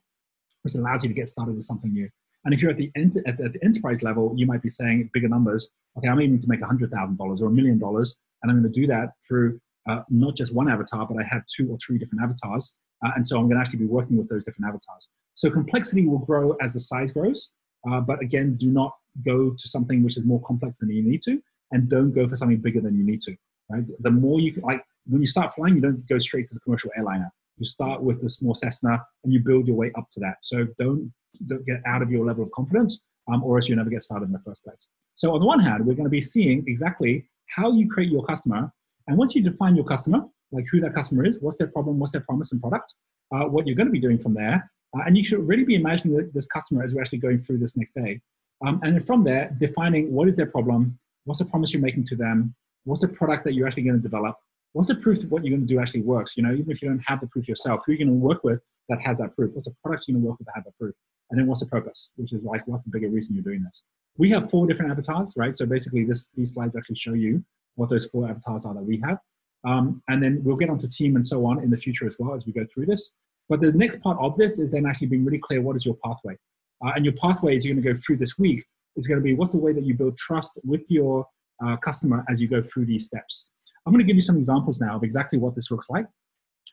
[SPEAKER 1] which allows you to get started with something new. And if you're at the, ent- at the, at the enterprise level, you might be saying bigger numbers. Okay, I'm aiming to make $100,000 or a million dollars, and I'm going to do that through uh, not just one avatar, but I have two or three different avatars. Uh, and so I'm going to actually be working with those different avatars. So complexity will grow as the size grows. Uh, but again, do not go to something which is more complex than you need to, and don't go for something bigger than you need to. Right? The more you can, like when you start flying, you don't go straight to the commercial airliner. You start with the small Cessna and you build your way up to that. So don't don't get out of your level of confidence, um, or else you never get started in the first place. So on the one hand, we're going to be seeing exactly how you create your customer, and once you define your customer, like who that customer is, what's their problem, what's their promise and product, uh, what you're going to be doing from there, uh, and you should really be imagining this customer as we're actually going through this next day. Um, and then from there, defining what is their problem, what's the promise you're making to them, what's the product that you're actually going to develop, what's the proof that what you're going to do actually works. You know, even if you don't have the proof yourself, who are you going to work with that has that proof? What's the products you're going to work with that have that proof? And then what's the purpose, which is like, what's the bigger reason you're doing this? We have four different avatars, right? So basically, this these slides actually show you what those four avatars are that we have. Um, and then we'll get onto team and so on in the future as well as we go through this. But the next part of this is then actually being really clear what is your pathway. Uh, and your pathway is you're going to go through this week is going to be what's the way that you build trust with your uh, customer as you go through these steps. I'm going to give you some examples now of exactly what this looks like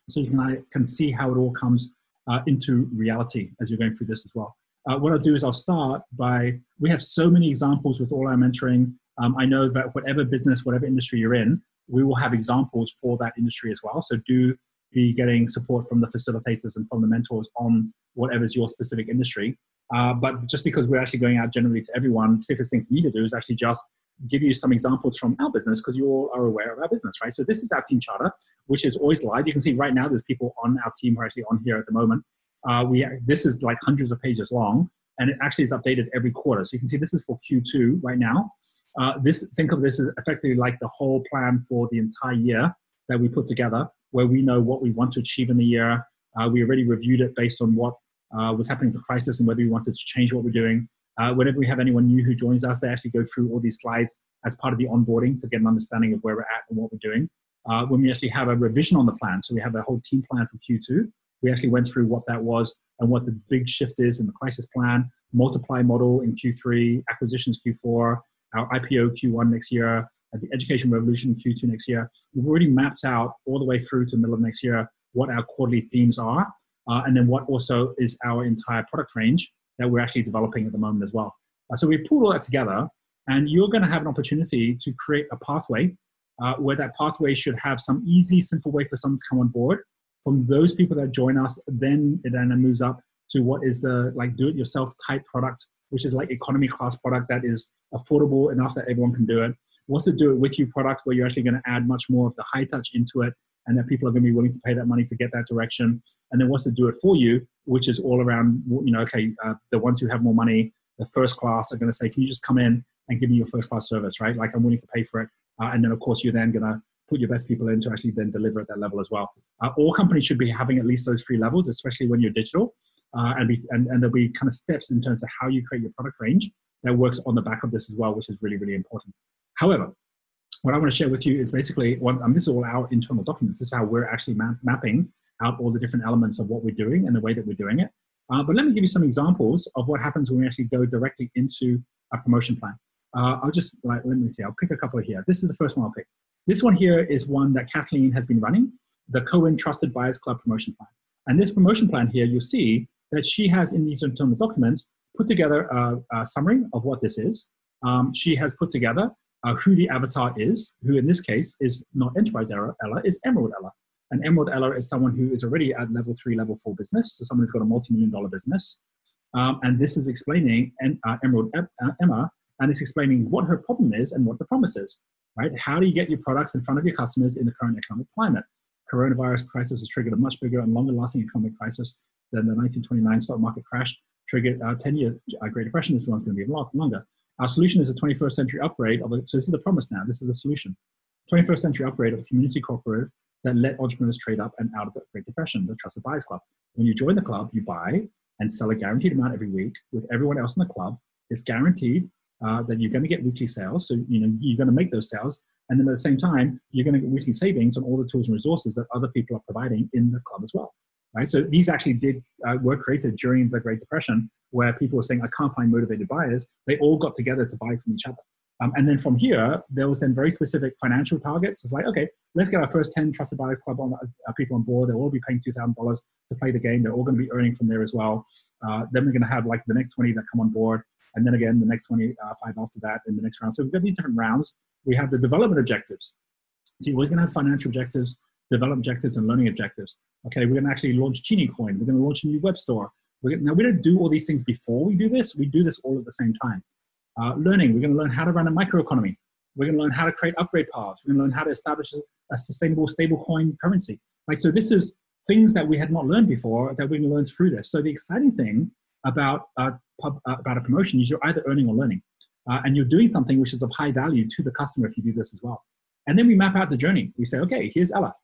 [SPEAKER 1] so you can, I can see how it all comes uh, into reality as you're going through this as well. Uh, what I'll do is I'll start by, we have so many examples with all our mentoring. Um, I know that whatever business, whatever industry you're in, we will have examples for that industry as well. So do be getting support from the facilitators and from the mentors on whatever's your specific industry. Uh, but just because we're actually going out generally to everyone, safest thing for me to do is actually just give you some examples from our business because you all are aware of our business, right? So this is our team charter, which is always live. You can see right now there's people on our team who are actually on here at the moment. Uh, we this is like hundreds of pages long, and it actually is updated every quarter. So you can see this is for Q2 right now. Uh, this think of this as effectively like the whole plan for the entire year that we put together, where we know what we want to achieve in the year. Uh, we already reviewed it based on what uh, was happening with the crisis and whether we wanted to change what we're doing. Uh, whenever we have anyone new who joins us, they actually go through all these slides as part of the onboarding to get an understanding of where we're at and what we're doing. Uh, when we actually have a revision on the plan, so we have a whole team plan for Q2, we actually went through what that was and what the big shift is in the crisis plan, multiply model in Q3, acquisitions Q4, our IPO Q1 next year, the education revolution Q2 next year. We've already mapped out all the way through to the middle of next year what our quarterly themes are, uh, and then what also is our entire product range that we're actually developing at the moment as well. Uh, so we pull all that together, and you're going to have an opportunity to create a pathway uh, where that pathway should have some easy, simple way for someone to come on board. From those people that join us, then it then moves up to what is the like do-it-yourself type product, which is like economy class product that is affordable enough that everyone can do it. What's the do-it-with-you product where you're actually going to add much more of the high touch into it and that people are going to be willing to pay that money to get that direction. And then what's to do it for you, which is all around, you know, okay, uh, the ones who have more money, the first class are going to say, can you just come in and give me your first class service, right? Like I'm willing to pay for it. Uh, and then of course you're then going to put your best people in to actually then deliver at that level as well. Uh, all companies should be having at least those three levels, especially when you're digital. Uh, and, be, and, and there'll be kind of steps in terms of how you create your product range that works on the back of this as well, which is really, really important. However, what I want to share with you is basically, um, this is all our internal documents. This is how we're actually map, mapping out all the different elements of what we're doing and the way that we're doing it. Uh, but let me give you some examples of what happens when we actually go directly into a promotion plan. Uh, I'll just, like, let me see, I'll pick a couple here. This is the first one I'll pick. This one here is one that Kathleen has been running, the Cohen Trusted Buyers Club promotion plan. And this promotion plan here, you'll see that she has in these internal documents put together a, a summary of what this is. Um, she has put together uh, who the avatar is, who in this case is not Enterprise Ella, is Emerald Ella. And Emerald Ella is someone who is already at level three, level four business, so someone who's got a multi-million dollar business. Um, and this is explaining and, uh, Emerald uh, Emma, and it's explaining what her problem is and what the promise is, right? How do you get your products in front of your customers in the current economic climate? Coronavirus crisis has triggered a much bigger and longer lasting economic crisis than the 1929 stock market crash triggered a 10 year uh, Great Depression. This one's going to be a lot longer. Our solution is a 21st century upgrade of. So this is the promise now. This is the solution. 21st century upgrade of a community cooperative that let entrepreneurs trade up and out of the Great Depression, the Trusted Buyers Club. When you join the club, you buy and sell a guaranteed amount every week with everyone else in the club. It's guaranteed uh, that you're going to get weekly sales. So you know you're going to make those sales, and then at the same time, you're going to get weekly savings on all the tools and resources that other people are providing in the club as well. Right. So these actually did uh, were created during the Great Depression, where people were saying, "I can't find motivated buyers." They all got together to buy from each other. Um, and then from here, there was then very specific financial targets. It's like, okay, let's get our first 10 Trusted Buyers Club on, uh, people on board. They'll all be paying $2,000 to play the game. They're all going to be earning from there as well. Uh, then we're going to have like the next 20 that come on board. And then again, the next 25 uh, after that in the next round. So we've got these different rounds. We have the development objectives. So you're always going to have financial objectives, development objectives, and learning objectives. Okay, we're going to actually launch Genie Coin. We're going to launch a new web store. We're now, we don't do all these things before we do this. We do this all at the same time. Uh, learning, we're going to learn how to run a microeconomy. We're going to learn how to create upgrade paths. We're going to learn how to establish a, sustainable stablecoin currency. Like so, this is things that we had not learned before that we're going to learn through this. So the exciting thing about uh, pub, uh, about a promotion is you're either earning or learning, uh, and you're doing something which is of high value to the customer if you do this as well. And then we map out the journey. We say, okay, here's Ella,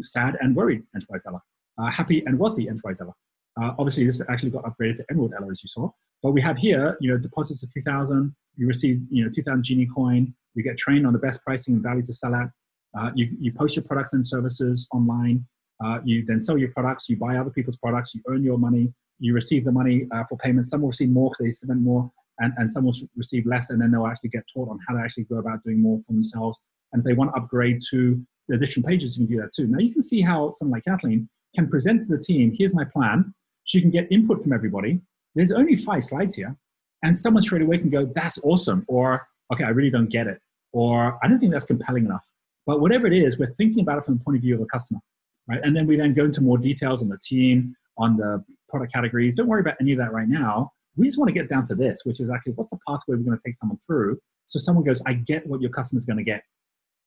[SPEAKER 1] sad and worried enterprise Ella, uh, happy and wealthy enterprise Ella. Uh, obviously, this actually got upgraded to Emerald Ella, as you saw. But we have here, you know, deposits of 2,000. You receive, you know, 2,000 Genie coin. You get trained on the best pricing and value to sell at. Uh, you, you post your products and services online. Uh, you then sell your products. You buy other people's products. You earn your money. You receive the money uh, for payment. Some will receive more because they spend more, and, and some will receive less, and then they'll actually get taught on how to actually go about doing more for themselves. And if they want to upgrade to the additional pages, you can do that too. Now you can see how someone like Kathleen can present to the team, here's my plan. She can get input from everybody. There's only five slides here. And someone straight away can go, that's awesome. Or, okay, I really don't get it. Or, I don't think that's compelling enough. But whatever it is, we're thinking about it from the point of view of the customer. Right? And then we then go into more details on the team, on the product categories. Don't worry about any of that right now. We just want to get down to this, which is actually what's the pathway we're going to take someone through so someone goes, I get what your customer's going to get.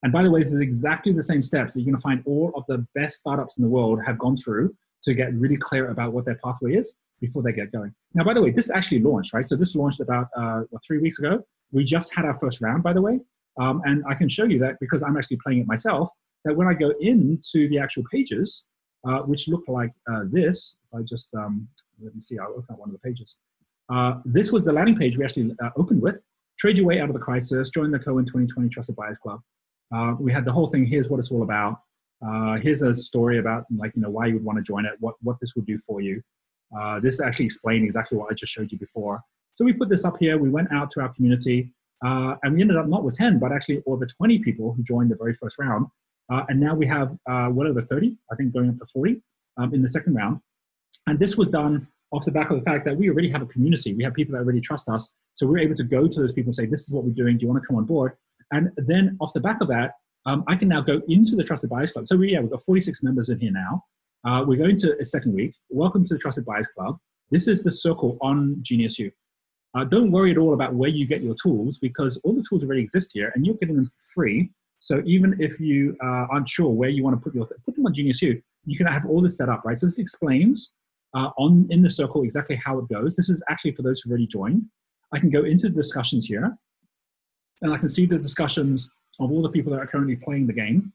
[SPEAKER 1] And by the way, this is exactly the same steps that you're going to find all of the best startups in the world have gone through to get really clear about what their pathway is before they get going. Now, by the way, this actually launched, right? So this launched about uh, what, three weeks ago. We just had our first round, by the way. Um, and I can show you that because I'm actually playing it myself, that when I go into the actual pages, uh, which look like uh, this, if I just, um, let me see, I'll open up one of the pages. Uh, this was the landing page we actually uh, opened with. Trade your way out of the crisis, join the Cohen 2020 Trusted Buyers Club. Uh, we had the whole thing, here's what it's all about. Uh, here's a story about like you know why you would want to join it, what what this would do for you. Uh, this actually explained exactly what I just showed you before. So we put this up here. We went out to our community, uh, and we ended up not with 10, but actually over 20 people who joined the very first round. Uh, and now we have well over 30, I think, going up to 40 um, in the second round. And this was done off the back of the fact that we already have a community. We have people that already trust us. So we're able to go to those people and say, "This is what we're doing. Do you want to come on board?" And then off the back of that, um, I can now go into the Trusted Buyers Club. So we, yeah, we've got 46 members in here now. Uh, we're going to a second week. Welcome to the Trusted Buyers Club. This is the circle on GeniusU. Uh, don't worry at all about where you get your tools because all the tools already exist here and you're getting them free. So even if you uh, aren't sure where you want to put your, put them on Genius GeniusU. You can have all this set up, right? So this explains uh, on in the circle exactly how it goes. This is actually for those who've already joined. I can go into the discussions here and I can see the discussions of all the people that are currently playing the game.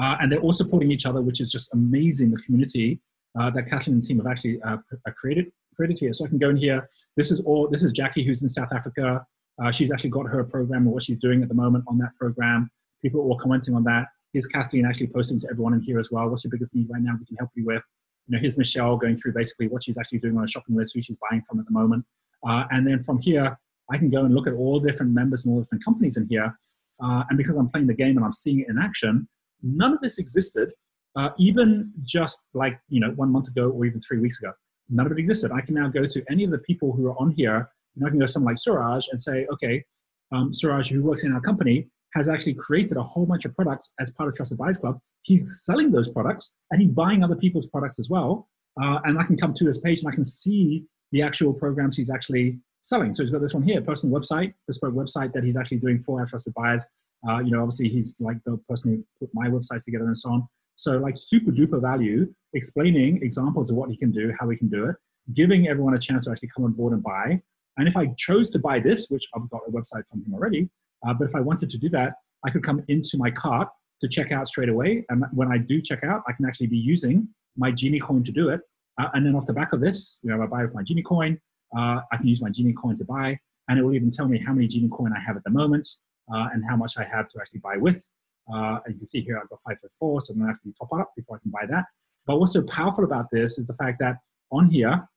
[SPEAKER 1] Uh, and they're all supporting each other, which is just amazing. The community uh, that Kathleen and team have actually uh, uh, created created here. So I can go in here. This is all. This is Jackie, who's in South Africa. Uh, she's actually got her program or what she's doing at the moment on that program. People are all commenting on that. Here's Kathleen actually posting to everyone in here as well. What's your biggest need right now? We can help you with. You know, here's Michelle going through basically what she's actually doing on a shopping list, who she's buying from at the moment. Uh, and then from here, I can go and look at all different members and all different companies in here uh, and because I'm playing the game and I'm seeing it in action, none of this existed, uh, even just like you know one month ago or even three weeks ago. None of it existed. I can now go to any of the people who are on here, and I can go to someone like Suraj and say, okay, um, Suraj, who works in our company, has actually created a whole bunch of products as part of Trusted Buyers Club. He's selling those products and he's buying other people's products as well. Uh, and I can come to this page and I can see the actual programs he's actually selling. So he's got this one here, personal website, bespoke website that he's actually doing for our trusted buyers. Uh, you know, obviously he's like the person who put my websites together and so on. So like super duper value, explaining examples of what he can do, how he can do it, giving everyone a chance to actually come on board and buy. And if I chose to buy this, which I've got a website from him already, uh, but if I wanted to do that, I could come into my cart to check out straight away. And when I do check out, I can actually be using my Genie coin to do it. Uh, and then off the back of this, you know, I buy with my Genie coin, uh, I can use my Genie coin to buy, and it will even tell me how many Genie coin I have at the moment uh, and how much I have to actually buy with. Uh, and you can see here I've got five for four, so I'm gonna have to top up before I can buy that. But what's so powerful about this is the fact that on here,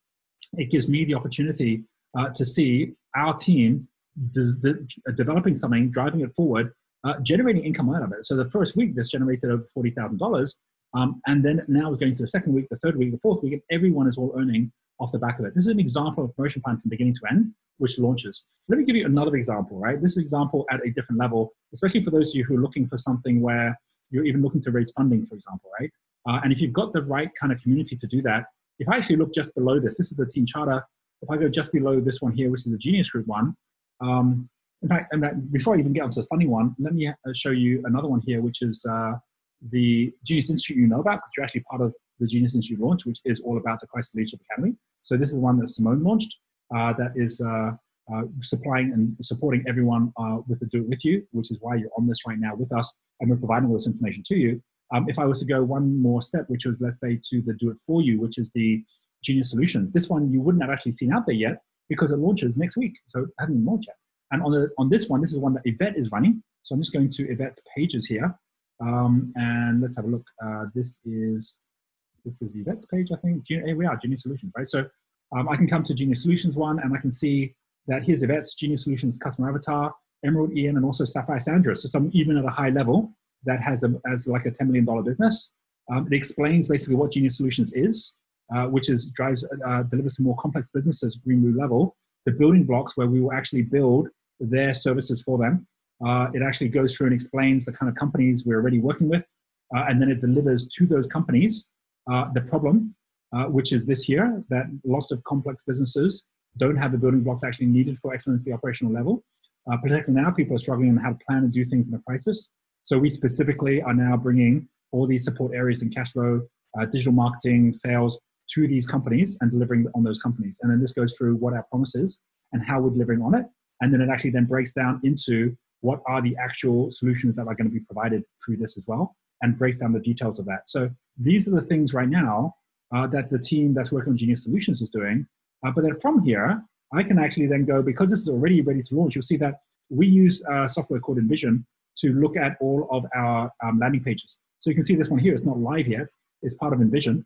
[SPEAKER 1] it gives me the opportunity uh, to see our team developing something, driving it forward, uh, generating income out of it. So the first week, this generated over forty thousand um, dollars, and then now it's going to the second week, the third week, the fourth week, and everyone is all earning off the back of it. This is an example of a promotion plan from beginning to end, which launches. Let me give you another example, right? This is an example at a different level, especially for those of you who are looking for something where you're even looking to raise funding, for example, right? Uh, and if you've got the right kind of community to do that, if I actually look just below this, this is the team charter. If I go just below this one here, which is the Genius Group one, um, in fact, and fact, before I even get onto the funding one, let me uh, show you another one here, which is uh, the Genius Institute you know about, because you're actually part of the Genius Institute launch, which is all about the Crisis Leadership Academy. So this is one that Simone launched uh, that is uh, uh, supplying and supporting everyone uh, with the Do It With You, which is why you're on this right now with us, and we're providing all this information to you. Um, if I was to go one more step, which was, let's say, to the Do It For You, which is the Genius Solutions, this one you wouldn't have actually seen out there yet because it launches next week. So it hasn't been launched yet. And on, the, on this one, this is one that Yvette is running. So I'm just going to Yvette's pages here. Um, and let's have a look. Uh, this is this is the Yvette's page, I think. Here we are, Genius Solutions, right? So um, I can come to Genius Solutions one, and I can see that here's Yvette's Genius Solutions customer avatar, Emerald Ian, and also Sapphire Sandra. So some even at a high level that has a, as like a $10 million business. Um, it explains basically what Genius Solutions is, uh, which is drives uh, delivers to more complex businesses Green level. The building blocks where we will actually build their services for them. Uh, it actually goes through and explains the kind of companies we're already working with, uh, and then it delivers to those companies uh, the problem, uh, which is this here that lots of complex businesses don't have the building blocks actually needed for excellence at the operational level. Uh, particularly now, people are struggling on how to plan and do things in a crisis. So we specifically are now bringing all these support areas in cash flow, uh, digital marketing, sales to these companies and delivering on those companies. And then this goes through what our promise is and how we're delivering on it. And then it actually then breaks down into what are the actual solutions that are going to be provided through this as well and breaks down the details of that. So these are the things right now uh, that the team that's working on Genius Solutions is doing. Uh, but then from here, I can actually then go, because this is already ready to launch, you'll see that we use uh, software called InVision to look at all of our um, landing pages. So you can see this one here, it's not live yet, it's part of InVision.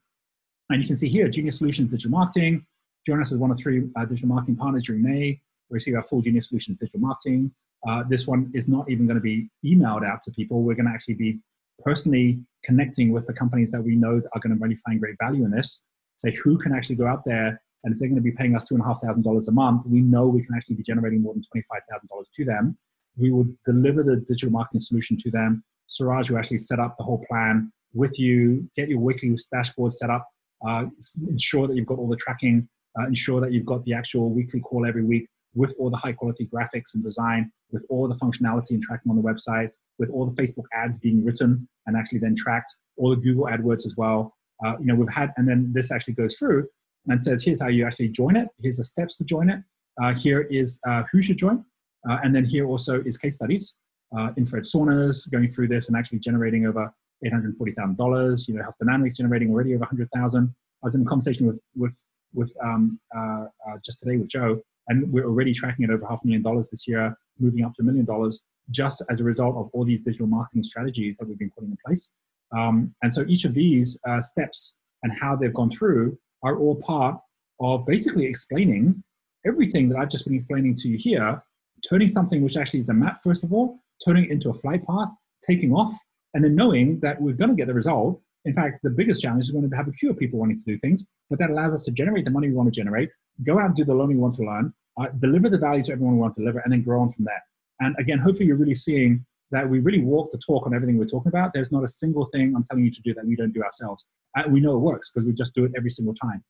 [SPEAKER 1] And you can see here, Genius Solutions Digital Marketing, join us as one of three uh, digital marketing partners during May. We receive our full Genius Solutions Digital Marketing. Uh, this one is not even going to be emailed out to people. We're going to actually be personally connecting with the companies that we know that are going to really find great value in this. Say who can actually go out there and if they're going to be paying us two and a half thousand dollars a month, we know we can actually be generating more than twenty-five thousand dollars to them. We will deliver the digital marketing solution to them. Suraj will actually set up the whole plan with you, get your weekly dashboard set up, uh, ensure that you've got all the tracking, uh, ensure that you've got the actual weekly call every week with all the high quality graphics and design, with all the functionality and tracking on the website, with all the Facebook ads being written and actually then tracked, all the Google AdWords as well. Uh, you know, we've had, and then this actually goes through and says, here's how you actually join it. Here's the steps to join it. Uh, here is uh, who should join. Uh, and then here also is case studies. Uh, infrared saunas going through this and actually generating over $840,000. You know, Health Dynamics generating already over 100,000. I was in a conversation with, with, with um, uh, uh, just today with Joe, and we're already tracking at over half a million dollars this year, moving up to a million dollars just as a result of all these digital marketing strategies that we've been putting in place. Um, and so each of these uh, steps and how they've gone through are all part of basically explaining everything that I've just been explaining to you here, turning something which actually is a map, first of all, turning it into a flight path, taking off, and then knowing that we're going to get the result. In fact, the biggest challenge is going to have a queue of people wanting to do things, but that allows us to generate the money we want to generate, go out and do the learning we want to learn, uh, deliver the value to everyone we want to deliver, and then grow on from there. And again, hopefully you're really seeing that we really walk the talk on everything we're talking about. There's not a single thing I'm telling you to do that we don't do ourselves. And we know it works because we just do it every single time.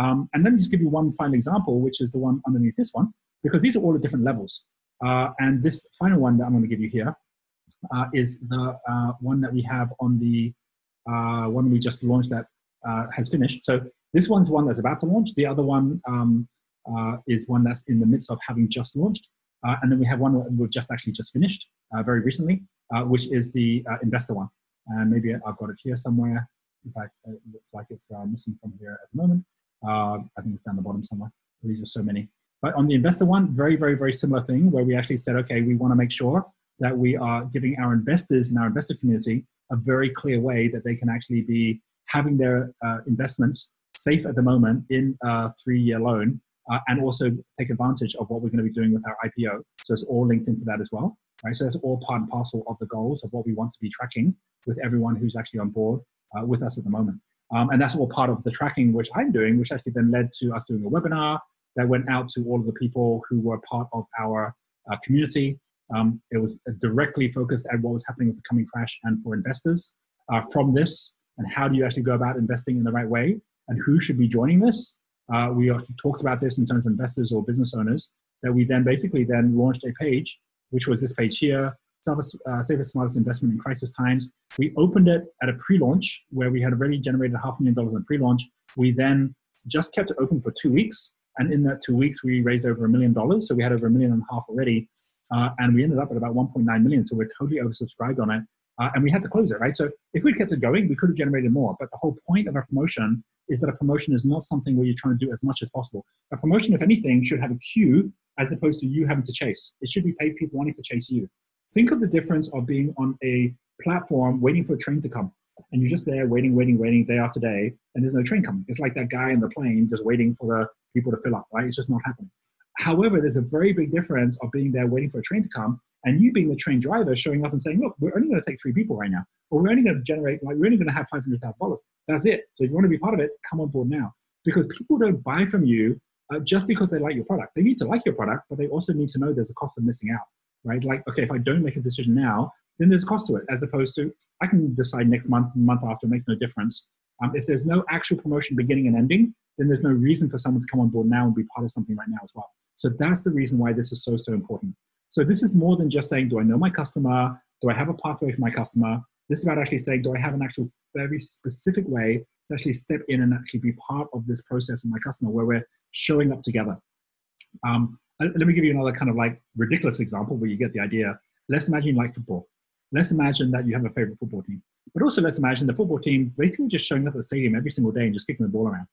[SPEAKER 1] Um, and let me just give you one final example, which is the one underneath this one, because these are all the different levels. Uh, and this final one that I'm going to give you here uh, is the uh, one that we have on the uh, one we just launched that uh, has finished. So this one's one that's about to launch. The other one um, uh, is one that's in the midst of having just launched. Uh, and then we have one we've just actually just finished uh, very recently, uh, which is the investor one. And maybe I've got it here somewhere. In fact, it looks like it's missing from here at the moment. I think it's down the bottom somewhere. These are so many. But on the investor one, very, very, very similar thing where we actually said, okay, we want to make sure that we are giving our investors and our investor community a very clear way that they can actually be having their uh, investments safe at the moment in a three-year loan uh, and also take advantage of what we're going to be doing with our IPO. So it's all linked into that as well. Right? So that's all part and parcel of the goals of what we want to be tracking with everyone who's actually on board uh, with us at the moment. Um, and that's all part of the tracking which I'm doing, which actually then led to us doing a webinar that went out to all of the people who were part of our uh, community. Um, it was directly focused at what was happening with the coming crash and for investors. Uh, from this, and how do you actually go about investing in the right way, and who should be joining this? Uh, we talked about this in terms of investors or business owners. That we then basically then launched a page, which was this page here, Safest, uh, safest smartest investment in crisis times. We opened it at a pre-launch where we had already generated half a million dollars in pre-launch. We then just kept it open for two weeks and in that two weeks, we raised over a million dollars. So we had over a million and a half already. Uh, and we ended up at about 1.9 million. So we're totally oversubscribed on it. Uh, and we had to close it, right? So if we'd kept it going, we could have generated more. But the whole point of our promotion is that a promotion is not something where you're trying to do as much as possible. A promotion, if anything, should have a queue as opposed to you having to chase. It should be paid people wanting to chase you. Think of the difference of being on a platform waiting for a train to come and you're just there waiting, waiting, waiting day after day, and there's no train coming. It's like that guy in the plane just waiting for the people to fill up, right? It's just not happening. However, there's a very big difference of being there waiting for a train to come and you being the train driver showing up and saying, look, we're only going to take three people right now, or we're only going to generate, like, we're only going to have $500,000. That's it. So if you want to be part of it, come on board now. Because people don't buy from you uh, just because they like your product. They need to like your product, but they also need to know there's a cost of missing out, right? Like, okay, if I don't make a decision now, then there's cost to it, as opposed to I can decide next month, month after, makes no difference. Um, if there's no actual promotion beginning and ending, then there's no reason for someone to come on board now and be part of something right now as well. So that's the reason why this is so, so important. So this is more than just saying, do I know my customer? Do I have a pathway for my customer? This is about actually saying, do I have an actual very specific way to actually step in and actually be part of this process with my customer where we're showing up together? Um, let me give you another kind of like ridiculous example where you get the idea. Let's imagine you like football let's imagine that you have a favorite football team. But also let's imagine the football team basically just showing up at the stadium every single day and just kicking the ball around.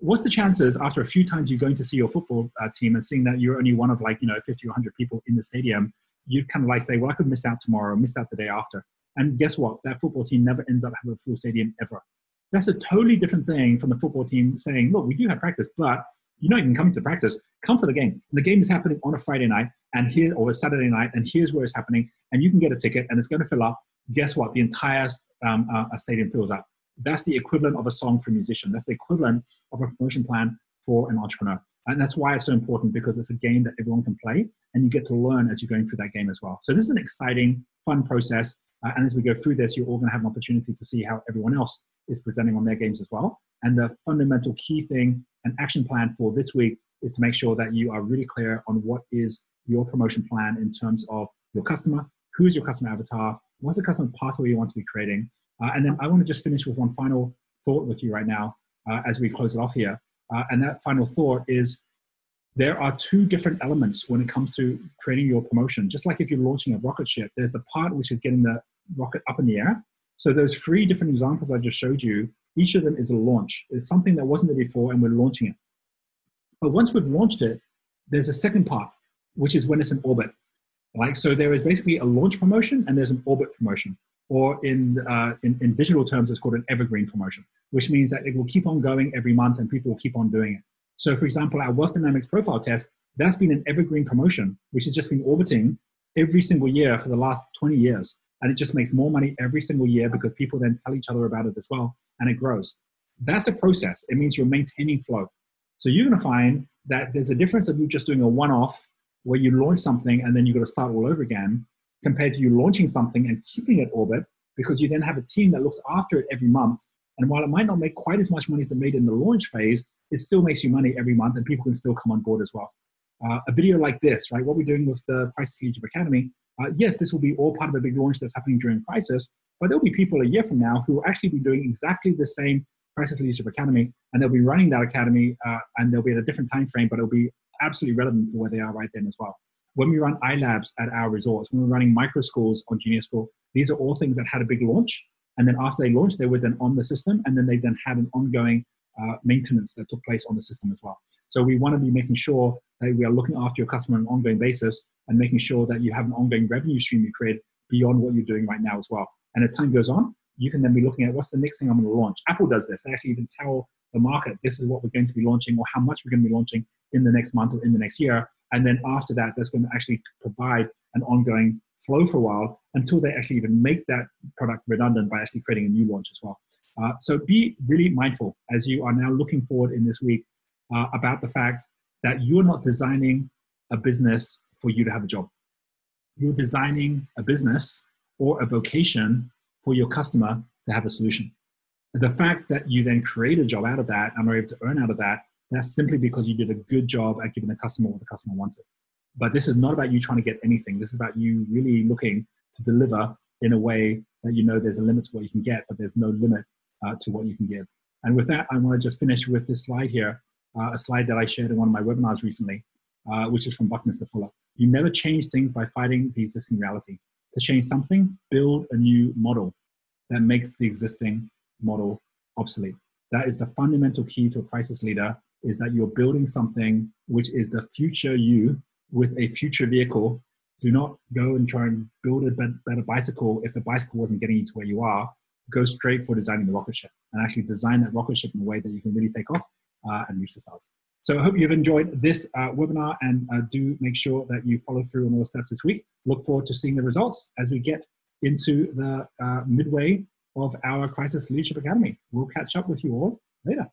[SPEAKER 1] What's the chances after a few times you're going to see your football uh, team and seeing that you're only one of like, you know, 50 or 100 people in the stadium, you'd kind of like say, well, I could miss out tomorrow, miss out the day after. And guess what? That football team never ends up having a full stadium ever. That's a totally different thing from the football team saying, look, we do have practice, but you're not even coming to practice. Come for the game. And the game is happening on a Friday night and here or a Saturday night, and here's where it's happening, and you can get a ticket, and it's going to fill up. Guess what? The entire um, uh, stadium fills up. That's the equivalent of a song for a musician. That's the equivalent of a promotion plan for an entrepreneur. And that's why it's so important because it's a game that everyone can play and you get to learn as you're going through that game as well. So this is an exciting, fun process. Uh, and as we go through this, you're all going to have an opportunity to see how everyone else is presenting on their games as well. And the fundamental key thing and action plan for this week is to make sure that you are really clear on what is your promotion plan in terms of your customer, who is your customer avatar, what's the customer pathway you want to be creating. Uh, and then I want to just finish with one final thought with you right now uh, as we close it off here. Uh, and that final thought is there are two different elements when it comes to creating your promotion. Just like if you're launching a rocket ship, there's the part which is getting the rocket up in the air. So those three different examples I just showed you, each of them is a launch. It's something that wasn't there before and we're launching it. But once we've launched it, there's a second part, which is when it's in orbit. Like so, there is basically a launch promotion and there's an orbit promotion, or in, uh, in in digital terms, it's called an evergreen promotion, which means that it will keep on going every month and people will keep on doing it. So, for example, our Wealth Dynamics profile test that's been an evergreen promotion, which has just been orbiting every single year for the last 20 years, and it just makes more money every single year because people then tell each other about it as well, and it grows. That's a process. It means you're maintaining flow. So you're going to find that there's a difference of you just doing a one-off where you launch something and then you've got to start all over again compared to you launching something and keeping it orbit because you then have a team that looks after it every month. And while it might not make quite as much money as it made in the launch phase, it still makes you money every month and people can still come on board as well. Uh, a video like this, right? What we're doing with the Crisis Leadership Academy, uh, yes, this will be all part of a big launch that's happening during crisis, but there'll be people a year from now who will actually be doing exactly the same Crisis Leadership Academy, and they'll be running that academy, uh, and they'll be at a different time frame, but it'll be absolutely relevant for where they are right then as well. When we run iLabs at our resorts, when we're running micro schools on Junior School, these are all things that had a big launch, and then after they launched, they were then on the system, and then they then had an ongoing uh, maintenance that took place on the system as well. So we want to be making sure that we are looking after your customer on an ongoing basis and making sure that you have an ongoing revenue stream you create beyond what you're doing right now as well. And as time goes on, you can then be looking at what's the next thing I'm going to launch. Apple does this. They actually even tell the market this is what we're going to be launching or how much we're going to be launching in the next month or in the next year. And then after that, that's going to actually provide an ongoing flow for a while until they actually even make that product redundant by actually creating a new launch as well. Uh, so be really mindful as you are now looking forward in this week uh, about the fact that you're not designing a business for you to have a job. You're designing a business or a vocation for your customer to have a solution. The fact that you then create a job out of that and are able to earn out of that, that's simply because you did a good job at giving the customer what the customer wanted. But this is not about you trying to get anything. This is about you really looking to deliver in a way that you know there's a limit to what you can get, but there's no limit uh, to what you can give. And with that, I want to just finish with this slide here, uh, a slide that I shared in one of my webinars recently, uh, which is from Buckminster Fuller. You never change things by fighting the existing reality. To change something, build a new model that makes the existing model obsolete. That is the fundamental key to a crisis leader is that you're building something which is the future you with a future vehicle. Do not go and try and build a better bicycle if the bicycle wasn't getting you to where you are. Go straight for designing the rocket ship and actually design that rocket ship in a way that you can really take off uh, and reach the stars. So I hope you've enjoyed this uh, webinar and uh, do make sure that you follow through on all the steps this week. Look forward to seeing the results as we get into the uh, midway of our Crisis Leadership Academy. We'll catch up with you all later.